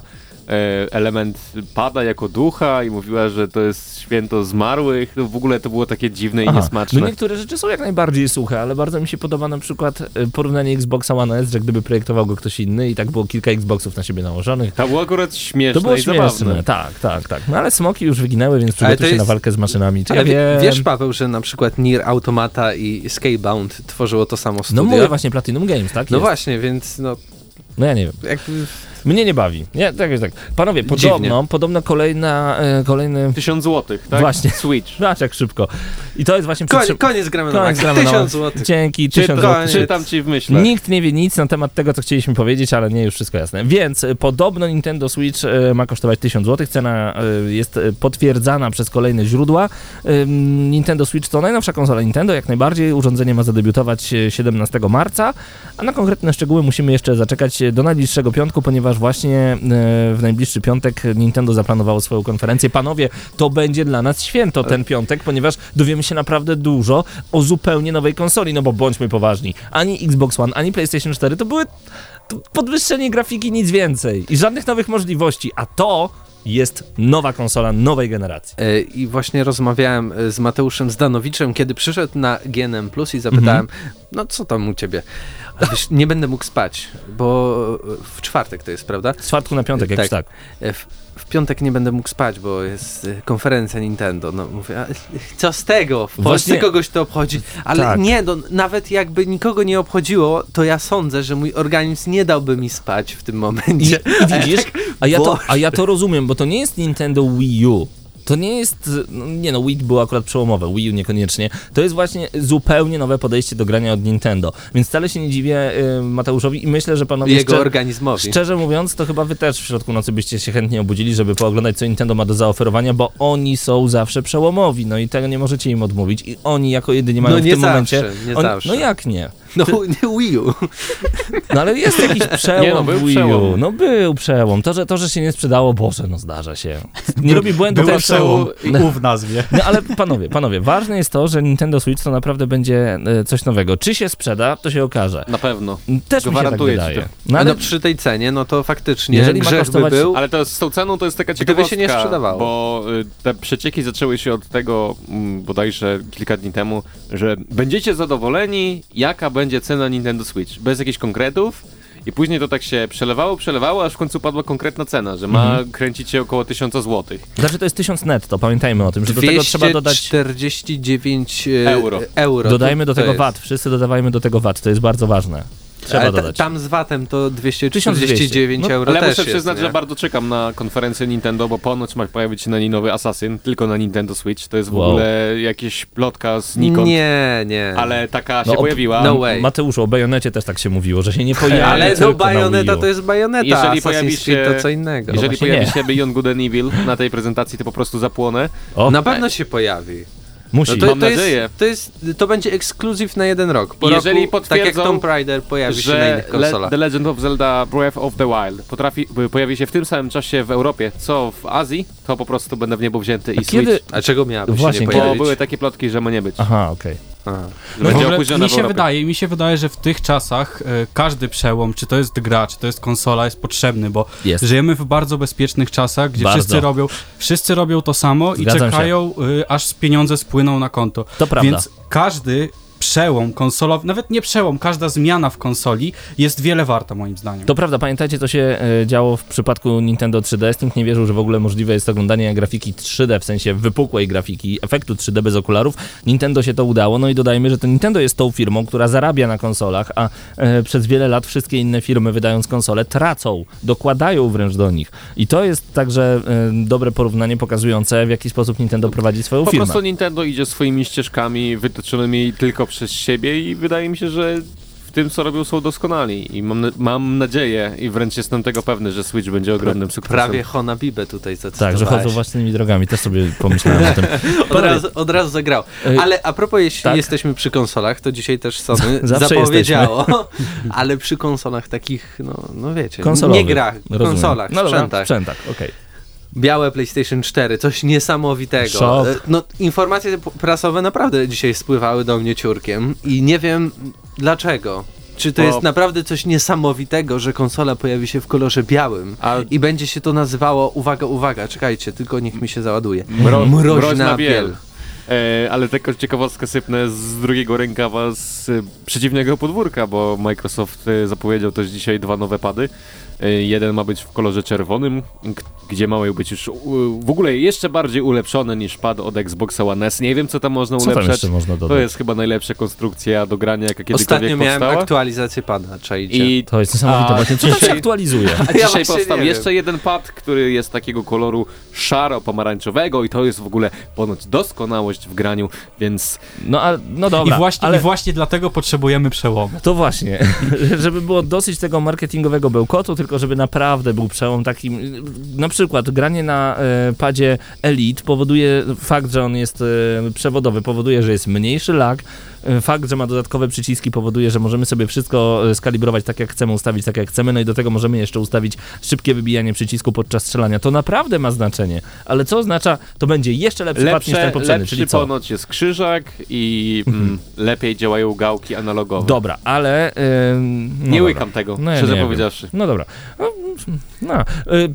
element pada jako ducha i mówiła, że to jest święto zmarłych. No w ogóle to było takie dziwne i
Aha,
niesmaczne.
No niektóre rzeczy są jak najbardziej suche, ale bardzo mi się podoba na przykład e, porównanie Xboxa One S, że gdyby projektował go ktoś inny i tak było kilka Xboxów na siebie nałożonych,
To było akurat śmieszne
to było
i
śmieszne,
zabawne.
tak, tak, tak. No ale smoki już wyginęły, więc przygotuj
to
się na
jest-
walkę z maszynami. Czy
Ale
ja
wiesz, Paweł, że na przykład Nier Automata i Scalebound tworzyło to samo
No
studio?
mówię właśnie Platinum Games, tak?
No
jest.
właśnie, więc no
No ja nie wiem.
jakby...
Mnie nie bawi. Nie, tak jest tak. Panowie,
Dziwnie.
podobno, podobno kolejna, e, kolejny...
Tysiąc złotych, tak?
Właśnie.
Switch.
Zobacz jak szybko. I to jest właśnie
Koniec,
przytrzym-
koniec gramy na
Koniec gramy
Tysiąc złotych.
Dzięki,
Czy,
tysiąc złotych.
czytam ci w myślach.
Nikt nie wie nic na temat tego, co chcieliśmy powiedzieć, ale nie już wszystko jasne. Więc y, podobno Nintendo Switch y, ma kosztować 1000 zł. Cena y, jest y, potwierdzana przez kolejne źródła. Ym, Nintendo Switch to najnowsza konsola Nintendo, jak najbardziej. Urządzenie ma zadebiutować y, 17 marca, a na konkretne szczegóły musimy jeszcze zaczekać do najbliższego piątku, ponieważ właśnie y, w najbliższy piątek Nintendo zaplanowało swoją konferencję. Panowie, to będzie dla nas święto ten piątek, ponieważ dowiemy się naprawdę dużo o zupełnie nowej konsoli, no bo bądźmy poważni. Ani Xbox One, ani PlayStation 4 to były podwyższenie grafiki, nic więcej. I żadnych nowych możliwości, a to jest nowa konsola nowej generacji.
E, I właśnie rozmawiałem e, z Mateuszem Zdanowiczem, kiedy przyszedł na GNM Plus i zapytałem,
Mhm.
no co tam u ciebie? Wiesz, nie będę mógł spać, bo e, w czwartek to jest, prawda?
Z czwartku na piątek, jakoś tak.
E, W, w piątek nie będę mógł spać, bo jest e, konferencja Nintendo. No mówię, a co z tego? W Polsce
Właśnie-
kogoś to obchodzi. Ale
Tak.
nie, no, nawet jakby nikogo nie obchodziło, to ja sądzę, że mój organizm nie dałby mi spać w tym
I,
momencie.
i widzisz, a ja, to, a ja to rozumiem, bo to nie jest Nintendo Wii U. To nie jest, no nie no, Wii było akurat przełomowe, Wii U niekoniecznie. To jest właśnie zupełnie nowe podejście do grania od Nintendo. Więc wcale się nie dziwię y, Mateuszowi i myślę, że panowie
Jego
szczer-
organizmowi.
Szczerze mówiąc, to chyba wy też w środku nocy byście się chętnie obudzili, żeby pooglądać, co Nintendo ma do zaoferowania, bo oni są zawsze przełomowi, no i tego nie możecie im odmówić. I oni jako jedyni mają
No
w tym
zawsze,
momencie...
nie
oni,
zawsze.
No jak nie?
No nie Wii U.
No ale jest jakiś przełom
Nie no, był
w Wii U.
przełom.
No był przełom. To że, to, że się nie sprzedało, Boże, no zdarza się. Nie robi błędu
Był
ten
przełom
No,
U w nazwie.
no ale panowie, panowie, ważne jest to, że Nintendo Switch to naprawdę będzie e, coś nowego. Czy się sprzeda, to się okaże.
Na pewno.
Też mi się tak
Gwarantuję
wydaje.
to.
No
Ale no przy tej cenie, no to faktycznie
Jeżeli
grzech
kosztować-
by był.
Ale to z tą ceną to jest taka
Gdyby
ciekawostka,
się nie sprzedawało.
bo y, te przecieki zaczęły się od tego mm, bodajże kilka dni temu, że będziecie zadowoleni, jaka będzie cena Nintendo Switch, bez jakichś konkretów i później to tak się przelewało, przelewało, aż w końcu padła konkretna cena, że ma
Mhm.
kręcić się około 1000 złotych.
znaczy to jest 1000 netto, pamiętajmy o tym, że do tego trzeba dodać...
249 e,
Euro.
euro.
Dodajmy do tego. VAT, wszyscy dodawajmy do tego VAT, to jest bardzo ważne. Trzeba
Ale
dodać.
Tam z VAT-em to 249
1200. No,
euro
Ale muszę przyznać, że bardzo czekam na konferencję Nintendo, bo ponoć ma pojawić się na niej nowy Assassin, tylko na Nintendo Switch. To jest w
Wow.
ogóle jakieś plotka znikąd,
Nie, nie.
ale taka
No,
się pojawiła.
no way.
Mateuszu, o Bajonecie też tak się mówiło, że się nie pojawi
Ale no bajoneta to jest bajoneta,
Jeżeli
Assassin's
pojawi się-
to co innego.
Jeżeli
właśnie
pojawi
nie.
się Beyond Good and Evil na tej prezentacji, to po prostu zapłonę.
O,
Na pewno się pojawi.
Musi.
No to,
Mam
to,
nadzieję.
jest, to, jest, to będzie ekskluzyw na jeden rok. Po
Jeżeli
roku, tak jak
potwierdzą,
Tomb Raider pojawi się na
że
innych
Le
konsolach.
The Legend of Zelda Breath of the Wild potrafi, pojawi się w tym samym czasie w Europie, co w Azji, to po prostu będę w niebo wzięty i
A kiedy-
Switch.
A czego miałaby się
Właśnie,
nie
bo
Bo
pojawić?
były takie plotki, że ma nie być.
Aha, okej.
Że będzie
ogóle mi się wydaje, mi się wydaje, że w tych czasach e, każdy przełom, czy to jest gra, czy to jest konsola, jest potrzebny, bo
Jest.
żyjemy w bardzo bezpiecznych czasach, gdzie
Bardzo.
wszyscy robią, wszyscy robią to samo
Zgadzam
i czekają, y, aż pieniądze spłyną na konto.
To prawda.
Więc każdy przełom konsolowy, nawet nie przełom, każda zmiana w konsoli jest wiele warta moim zdaniem.
To prawda, pamiętajcie, co się e, działo w przypadku Nintendo 3DS. Nikt nie wierzył, że w ogóle możliwe jest oglądanie grafiki 3D, w sensie wypukłej grafiki, efektu 3D bez okularów. Nintendo się to udało, no i dodajmy, że to Nintendo jest tą firmą, która zarabia na konsolach, a e, przez wiele lat wszystkie inne firmy, wydając konsole, tracą, dokładają wręcz do nich. I to jest także e, dobre porównanie pokazujące, w jaki sposób Nintendo prowadzi swoją
Po
firmę.
prostu Nintendo idzie swoimi ścieżkami wytyczonymi tylko przez siebie i wydaje mi się, że w tym, co robią, są doskonali. I mam, mam nadzieję i wręcz jestem tego pewny, że Switch będzie ogromnym sukcesem.
Prawie Honabibę tutaj
Tak, że
zacytowałeś.
chodzą własnymi drogami. Też sobie pomyślałem o tym.
Od razu, od razu zagrał.
Ej,
Ale a propos, jeśli
tak?
jesteśmy przy konsolach, to dzisiaj też Sony zapowiedziało, ale przy konsolach takich, no, no wiecie,
Konsolowych.
nie grach,
Rozumiem.
konsolach,
no dobra,
sprzętach.
sprzętach, okej.
Białe PlayStation 4, coś niesamowitego.
Szok.
E, No, informacje prasowe naprawdę dzisiaj spływały do mnie ciurkiem i nie wiem dlaczego. Czy to
Bo-
jest naprawdę coś niesamowitego, że konsola pojawi się w kolorze białym
A
i będzie się to nazywało, uwaga, uwaga, czekajcie, tylko niech mi się załaduje.
Mro,
Mroźna biel.
E, ale tylko ciekawostkę sypnę z drugiego rękawa z e, przeciwnego podwórka, bo Microsoft e, zapowiedział też dzisiaj dwa nowe pady. E, jeden ma być w kolorze czerwonym, gdzie mają być już u, w ogóle jeszcze bardziej ulepszone niż pad od Xboxa One S. Nie wiem, co tam można
Co tam
ulepszać.
można dodać?
To jest chyba najlepsza konstrukcja do grania, jaka kiedykolwiek
Ostatnio miałem
powstała.
aktualizację pada, czajcie.
I
To jest niesamowite,
A,
właśnie co tam się aktualizuje.
a
Ja
dzisiaj
właśnie
powstał jeszcze jeden pad, który jest takiego koloru szaro-pomarańczowego i to jest w ogóle ponoć doskonałość w graniu, więc
No, a, no dobra,
I, właśnie,
ale
I właśnie dlatego potrzebujemy przełomu.
to właśnie, żeby było dosyć tego marketingowego bełkotu, tylko żeby naprawdę był przełom taki, na przykład granie na e, padzie Elite powoduje, fakt, że on jest e, przewodowy, powoduje, że jest mniejszy lag, fakt, że ma dodatkowe przyciski powoduje, że możemy sobie wszystko e, skalibrować tak jak chcemy, ustawić tak jak chcemy, no i do tego możemy jeszcze ustawić szybkie wybijanie przycisku podczas strzelania. To naprawdę ma znaczenie, ale co oznacza, to będzie jeszcze lepszy pad niż ten
lepsze,
poprzedni,
lepszy
czyli co?
ponoć jest krzyżak i mm, lepiej działają gałki analogowe.
Dobra, ale... ym, no
nie
dobra.
łykam tego,
No ja
szczerze powiedziawszy.
No dobra. No, no.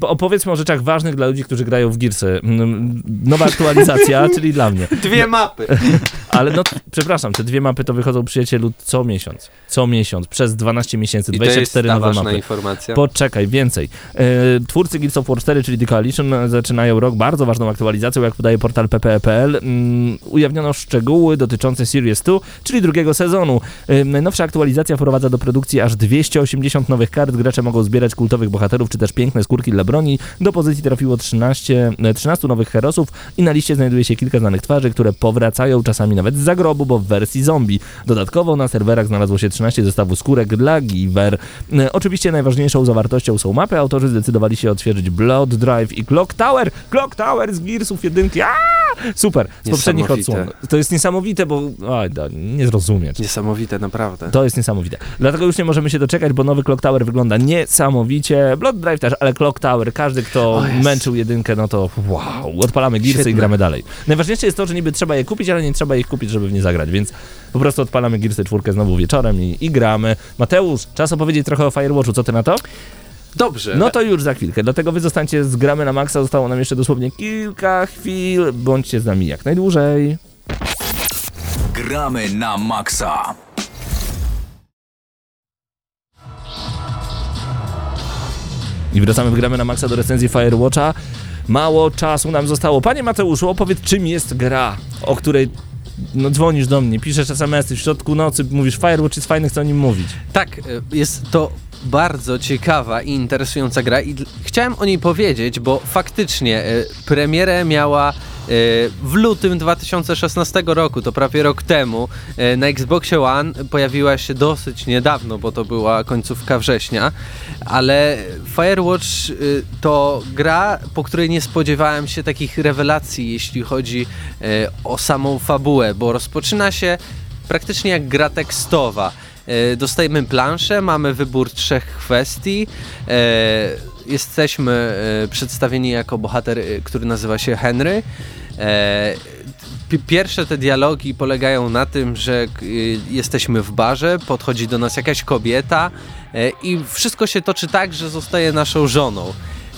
Opowiedzmy o rzeczach ważnych dla ludzi, którzy grają w Gearsy. Mm, Nowa aktualizacja, czyli dla mnie.
Dwie mapy.
Ale no, przepraszam, te dwie mapy to wychodzą przyjacielu co miesiąc. Co miesiąc, przez 12 miesięcy,
I to jest
24 nowe
ważna
mapy.
informacja.
Poczekaj, więcej. E, twórcy Gears of War 4, czyli The Coalition, e, zaczynają rok bardzo ważną aktualizacją, jak podaje portal ppe.pl. Mm, ujawniono szczegóły dotyczące Series 2, czyli drugiego sezonu. E, najnowsza aktualizacja wprowadza do produkcji aż 280 nowych kart. Gracze mogą zbierać kultowych bohaterów, czy też piękne skórki dla broni. Do pozycji trafiło 13, e, 13 nowych herosów i na liście znajduje się kilka znanych twarzy, które powracają czasami nawet z zagrobu, bo w wersji zombie. Dodatkowo na serwerach znalazło się 13 zestawów skórek dla Giver. E, Oczywiście najważniejszą zawartością są mapy. Autorzy zdecydowali się odświeżyć Blood Drive i Clock Tower. Clock Tower z Gearsów jedynki. Aaa! Super, z poprzednich odsłon. To jest niesamowite, bo oj, da, nie zrozumieć.
Niesamowite, naprawdę.
To jest niesamowite. Dlatego już nie możemy się doczekać, bo nowy Clock Tower wygląda niesamowicie. Blood Drive też, ale Clock Tower, każdy kto męczył jedynkę, no to wow, odpalamy Gearsy
Świetne.
i gramy dalej. Najważniejsze jest to, że niby trzeba je kupić, ale nie trzeba ich kupić, żeby w nie zagrać, więc po prostu odpalamy Gearsy czwórkę znowu wieczorem i, i gramy. Mateusz, czas opowiedzieć trochę o Firewatchu, co ty na to?
Dobrze.
No to już za chwilkę, dlatego wy zostańcie z gramy na maksa, zostało nam jeszcze dosłownie kilka chwil, bądźcie z nami jak najdłużej.
Gramy na maksa.
I wracamy w gramy na maksa do recenzji Firewatcha. Mało czasu nam zostało. Panie Mateuszu, opowiedz czym jest gra, o której no, dzwonisz do mnie, piszesz SMS-y w środku nocy, mówisz Firewatch jest fajny, chcę o nim mówić.
Tak, e, jest to bardzo ciekawa i interesująca gra i chciałem o niej powiedzieć, bo faktycznie e, premierę miała e, w lutym 2016 roku, to prawie rok temu, e, na Xboxie One pojawiła się dosyć niedawno, bo to była końcówka września, ale Firewatch y, to gra, po której nie spodziewałem się takich rewelacji, jeśli chodzi o samą fabułę, bo rozpoczyna się praktycznie jak gra tekstowa. E, Dostajemy planszę, mamy wybór trzech kwestii. e, Jesteśmy e, przedstawieni jako bohater, który nazywa się Henry. Pi- Pierwsze te dialogi polegają na tym, że jesteśmy w barze, podchodzi do nas jakaś kobieta i wszystko się toczy tak, że zostaje naszą żoną.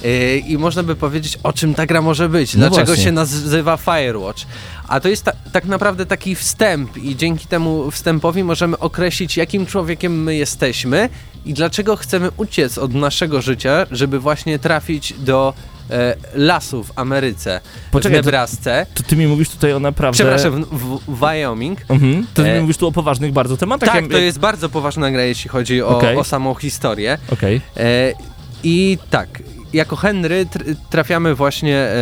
E, I można by powiedzieć, o czym ta gra może być,
No
dlaczego
właśnie.
się nazywa Firewatch. A to jest ta, tak naprawdę taki wstęp i dzięki temu wstępowi możemy określić, jakim człowiekiem my jesteśmy i dlaczego chcemy uciec od naszego życia, żeby właśnie trafić do e, lasu w Ameryce,
Poczekaj,
w
to-
Nebrasce.
To ty mi mówisz tutaj o naprawdę...
Przepraszam, w, w Wyoming.
Mhm. To ty
E,
mi mówisz tu o poważnych bardzo tematach.
Tak,
Ja-
to jest bardzo poważna gra, jeśli chodzi o,
Okej.
o samą historię.
Okej.
E, I tak, jako Henry tr- trafiamy właśnie e,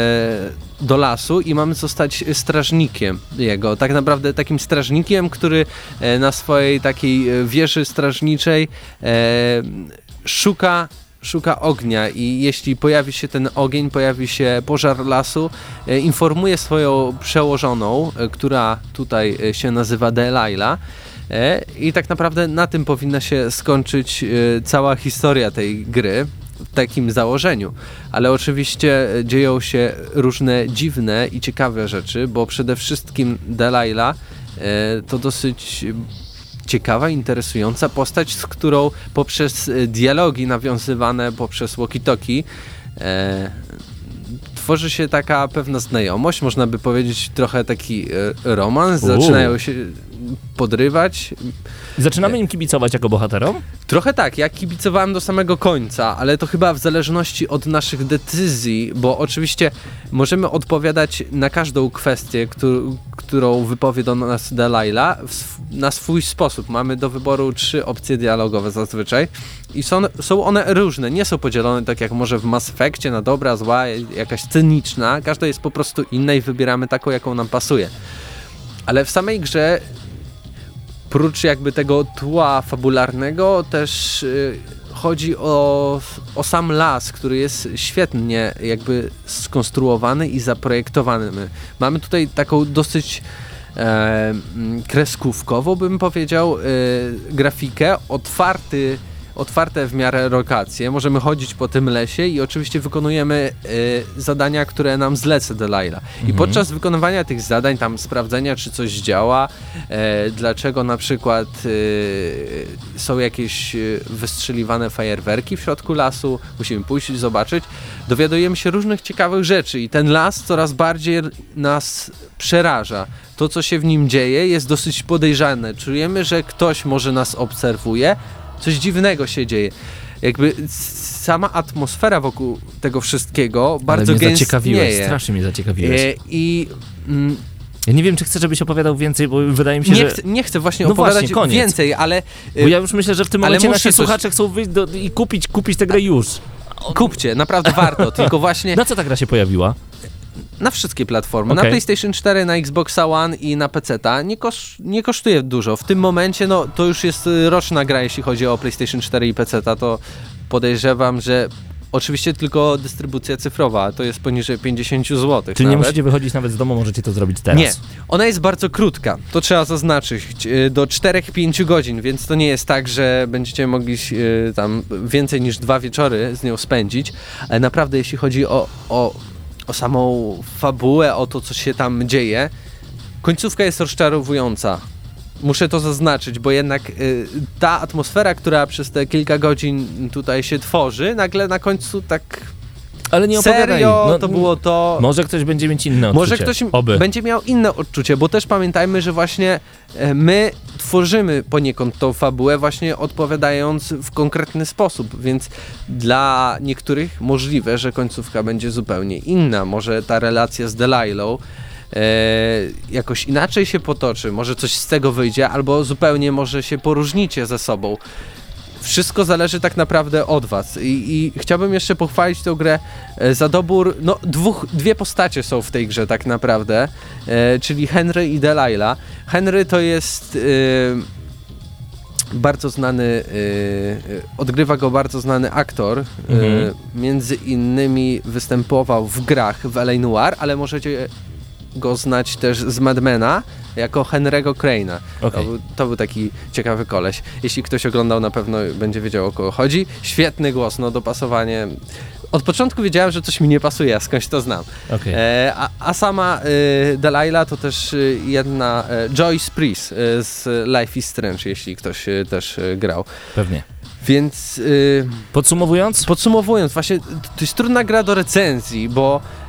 do lasu i mamy zostać strażnikiem jego. Tak naprawdę takim strażnikiem, który e, na swojej takiej e, wieży strażniczej szuka szuka ognia i jeśli pojawi się ten ogień, pojawi się pożar lasu, informuje swoją przełożoną, która tutaj się nazywa Delilah, I tak naprawdę na tym powinna się skończyć cała historia tej gry takim założeniu. Ale oczywiście e, dzieją się różne dziwne i ciekawe rzeczy, bo przede wszystkim Delilah e, to dosyć ciekawa, interesująca postać, z którą poprzez e, dialogi nawiązywane poprzez walkie-talkie tworzy się taka pewna znajomość, można by powiedzieć trochę taki romans, zaczynają się podrywać.
Zaczynamy im kibicować jako bohaterom?
Trochę tak, ja kibicowałem do samego końca, ale to chyba w zależności od naszych decyzji, bo oczywiście możemy odpowiadać na każdą kwestię, którą, wypowie do nas sw- na swój sposób. Mamy do wyboru trzy opcje dialogowe zazwyczaj i są, są one różne, nie są podzielone tak jak może w Mass Effectie na dobra, zła, jakaś cyniczna, każda jest po prostu inna i wybieramy taką, jaką nam pasuje. Ale w samej grze prócz jakby tego tła fabularnego też y, chodzi o, o sam las, który jest świetnie jakby skonstruowany i zaprojektowany. My mamy tutaj taką dosyć e, kreskówkową bym powiedział e, grafikę, otwarty otwarte w miarę lokacje, możemy chodzić po tym lesie i oczywiście wykonujemy e, zadania, które nam zleca Delilah. I podczas wykonywania tych zadań, tam sprawdzenia, czy coś działa, e, dlaczego na przykład e, są jakieś e, wystrzeliwane fajerwerki w środku lasu, musimy pójść i zobaczyć. Dowiadujemy się różnych ciekawych rzeczy i ten las coraz bardziej nas przeraża. To, co się w nim dzieje, jest dosyć podejrzane. Czujemy, że ktoś może nas obserwuje, coś dziwnego się dzieje. Jakby sama atmosfera wokół tego wszystkiego bardzo
Ale mnie zaciekawiłeś, strasznie mnie zaciekawiłeś.
E, I mm,
Ja nie wiem, czy chcę, żebyś opowiadał więcej, bo wydaje mi się,
nie,
że...
chcę, nie chcę właśnie
No
opowiadać
właśnie, koniec.
więcej, ale
Bo ja już myślę, że w tym momencie nasi
coś-
słuchacze chcą wyjść do, i kupić, kupić tę grę już.
kupcie, naprawdę warto, tylko właśnie
Na co ta gra się pojawiła?
Na wszystkie platformy, na
Okej.
PlayStation 4, na Xboxa One i na PC-ta nie, kosz, nie kosztuje dużo. W tym momencie, no to już jest y, roczna gra, jeśli chodzi o PlayStation 4 i PC-ta, to podejrzewam, że oczywiście tylko dystrybucja cyfrowa, to jest poniżej 50 zł.
Czyli nie musicie wychodzić nawet z domu, możecie to zrobić teraz.
Nie, ona jest bardzo krótka, to trzeba zaznaczyć, y, do 4-5 godzin, więc to nie jest tak, że będziecie mogli y, tam więcej niż dwa wieczory z nią spędzić, ale naprawdę jeśli chodzi o, o, o samą fabułę, o to, co się tam dzieje, końcówka jest rozczarowująca. Muszę to zaznaczyć, bo jednak y, ta atmosfera, która przez te kilka godzin tutaj się tworzy, nagle na końcu tak
Ale nie opowiadaj.
serio
No,
to było to...
Może ktoś będzie mieć inne odczucie.
Może ktoś
Oby.
będzie miał inne odczucie, bo też pamiętajmy, że właśnie e, my tworzymy poniekąd tą fabułę właśnie odpowiadając w konkretny sposób, więc dla niektórych możliwe, że końcówka będzie zupełnie inna. Może ta relacja z Delilą e, jakoś inaczej się potoczy, może coś z tego wyjdzie, albo zupełnie może się poróżnicie ze sobą. Wszystko zależy tak naprawdę od was i, i chciałbym jeszcze pochwalić tę grę e, za dobór, no dwóch, dwie postacie są w tej grze tak naprawdę, e, czyli Henry i Delilah. Henry to jest bardzo znany, y, y, odgrywa go bardzo znany aktor. y,
Mhm.
między innymi występował w grach w L.A. Noir, ale możecie go znać też z Madmena jako Henry'ego Crane'a. To,
Okej.
był, to był taki ciekawy koleś. Jeśli ktoś oglądał, na pewno będzie wiedział o kogo chodzi. Świetny głos, no dopasowanie. Od początku wiedziałem, że coś mi nie pasuje, skądś to znam.
Okej.
E, a, a sama y, Delilah to też y, jedna e, Joyce Priest y, z Life is Strange, jeśli ktoś y, też y, grał.
Pewnie.
Więc y,
Podsumowując,
podsumowując, właśnie to jest trudna gra do recenzji, bo y,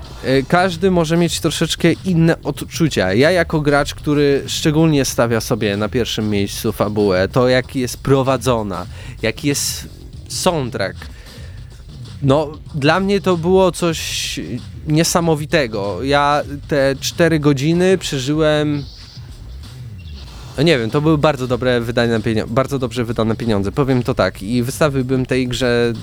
każdy może mieć troszeczkę inne odczucia. Ja jako gracz, który szczególnie stawia sobie na pierwszym miejscu fabułę, to jak jest prowadzona, jaki jest soundtrack, no, dla mnie to było coś niesamowitego. Ja te 4 godziny przeżyłem. No nie wiem, to były bardzo dobre wydane pieniądze, bardzo dobrze wydane pieniądze. Powiem to tak. I wystawiłbym tej grze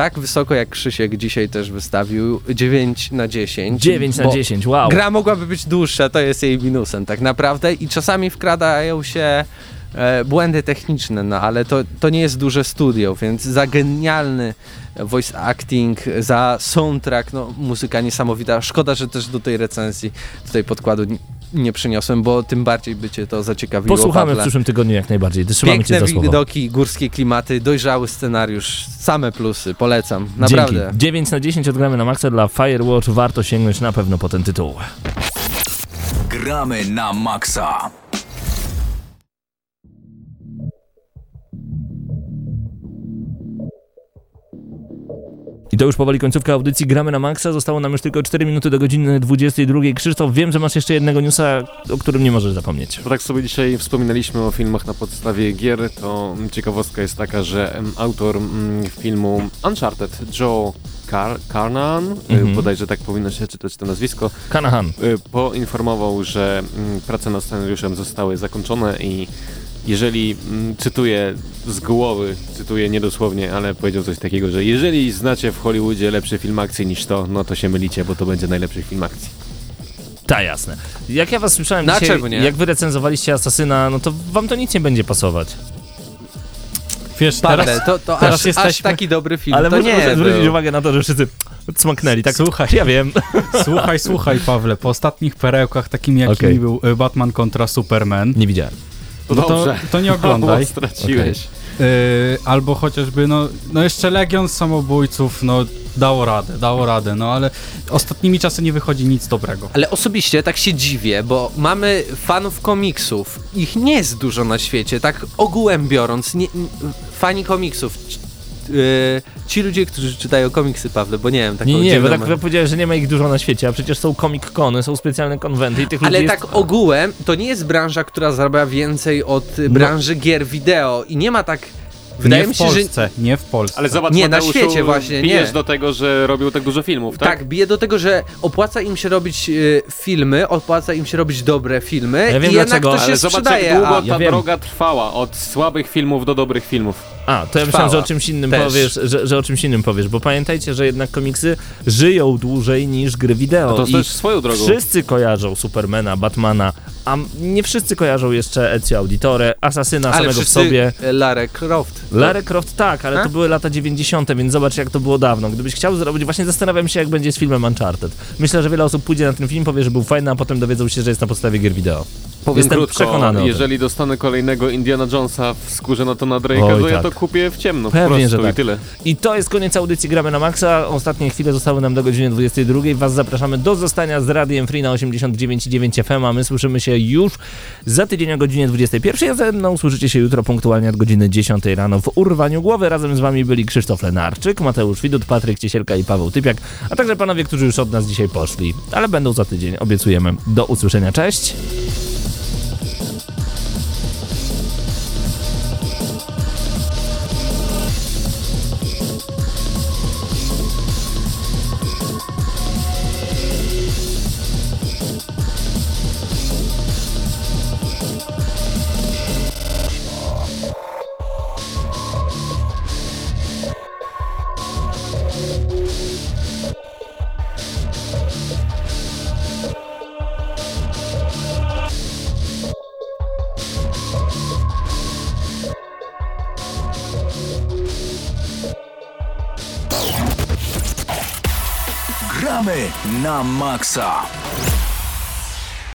tak wysoko jak Krzysiek dzisiaj też wystawił 9 na 10.
9 na
bo
10, wow.
Gra mogłaby być dłuższa, to jest jej minusem tak naprawdę i czasami wkradają się e, błędy techniczne, no ale to, to nie jest duże studio, więc za genialny voice acting, za soundtrack, no muzyka niesamowita. Szkoda, że też do tej recenzji tutaj podkładu nie przyniosłem, bo tym bardziej by cię to zaciekawiło.
Posłuchamy w
Pawle.
przyszłym tygodniu jak najbardziej. Trzymamy cię
Piękne
za słowo.
widoki, górskie klimaty, dojrzały scenariusz, same plusy, polecam, naprawdę.
Dzięki. 9 na 10 odgramy na maksa dla Firewatch. Warto sięgnąć na pewno po ten tytuł.
Gramy na maksa.
I to już powoli końcówka audycji Gramy na Maxa. Zostało nam już tylko 4 minuty do godziny 22. Krzysztof, wiem, że masz jeszcze jednego newsa, o którym nie możesz zapomnieć.
Bo tak sobie dzisiaj wspominaliśmy o filmach na podstawie gier, to ciekawostka jest taka, że autor mm, filmu Uncharted, Joe Car Carnan,
Mhm.
y, bodajże tak powinno się czytać to nazwisko,
Kanahan.
y, poinformował, że mm, prace nad scenariuszem zostały zakończone i jeżeli, mm, cytuję z głowy, cytuję niedosłownie, ale powiedział coś takiego, że jeżeli znacie w Hollywoodzie lepszy film akcji niż to, no to się mylicie, bo to będzie najlepszy film akcji.
Ta, jasne. Jak ja was słyszałem
Dlaczego
dzisiaj,
nie?
jak wy recenzowaliście Asasyna, no to wam to nic nie będzie pasować.
Wiesz, teraz,
to, to
teraz
aż, aż
jesteśmy-
taki dobry film,
Ale
to nie
muszę zwrócić
był.
uwagę na to, że wszyscy smaknęli. Tak,
Słuchaj.
ja wiem.
słuchaj, słuchaj Pawle, po ostatnich perełkach takimi jakimi
Okej.
był y, Batman kontra Superman,
Nie widziałem.
To
no to,
dobrze.
to nie oglądaj.
Straciłeś.
Y, albo chociażby, no, no jeszcze Legion Samobójców, no dało radę, dało radę, no ale ostatnimi czasy nie wychodzi nic dobrego.
Ale osobiście tak się dziwię, bo mamy fanów komiksów. Ich nie jest dużo na świecie, tak ogółem biorąc. Nie, fani komiksów. Yy, ci ludzie, którzy czytają komiksy, Pawle, bo nie wiem, taką
Nie, nie, bo tak powiedziałeś, że nie ma ich dużo na świecie, a przecież są comic-cony, są specjalne konwenty i tych
Ale
ludzi
tak
jest...
ogółem, to nie jest branża, która zarabia więcej od y,
No.
branży gier wideo i nie ma tak... Wydaje
nie
mi
w
się, że...
Polsce, nie w Polsce.
Ale zobacz,
Nie, na świecie właśnie,
bijesz
nie.
do tego, że robią tak dużo filmów, tak?
Tak, bije do tego, że opłaca im się robić y, filmy, opłaca im się robić dobre filmy
Ja wiem
i jednak
dlaczego,
to się
Ale zobacz,
sprzedaje.
jak długo
a-
ta
Ja wiem.
droga trwała, od słabych filmów do dobrych filmów.
A, to ja myślałem, że o czymś innym
Też.
powiesz, że, że o czymś innym powiesz, bo pamiętajcie, że jednak komiksy żyją dłużej niż gry wideo
No to też swoją drogą.
wszyscy kojarzą Supermana, Batmana, a nie wszyscy kojarzą jeszcze Ezio Auditore, Asasyna
ale
samego w
wszyscy
sobie.
e, Lara Croft.
Lara Croft tak, ale
A?
to były lata 90., więc zobacz jak to było dawno. Gdybyś chciał zrobić, właśnie zastanawiam się jak będzie z filmem Uncharted. Myślę, że wiele osób pójdzie na ten film, powie, że był fajny, a potem dowiedzą się, że jest na podstawie gier wideo.
Powiem
Jestem
krótko,
przekonany
jeżeli dostanę kolejnego Indiana Jonesa w skórze na to na Drake'a, to ja
tak.
To kupię w ciemno,
Pewnie,
po prostu
że tak.
i tyle.
I to jest koniec audycji Gramy na Maxa. Ostatnie chwile zostały nam do godziny 22. Was zapraszamy do zostania z Radiem Free na 89,9 FM, a my słyszymy się już za tydzień o godzinie 21, a ze mną słyszycie się jutro punktualnie od godziny 10 rano w Urwaniu Głowy. Razem z wami byli Krzysztof Lenarczyk, Mateusz Widut, Patryk Ciesielka i Paweł Typiak, a także panowie, którzy już od nas dzisiaj poszli, ale będą za tydzień, obiecujemy. Do usłyszenia, cześć!
Gramy na maksa.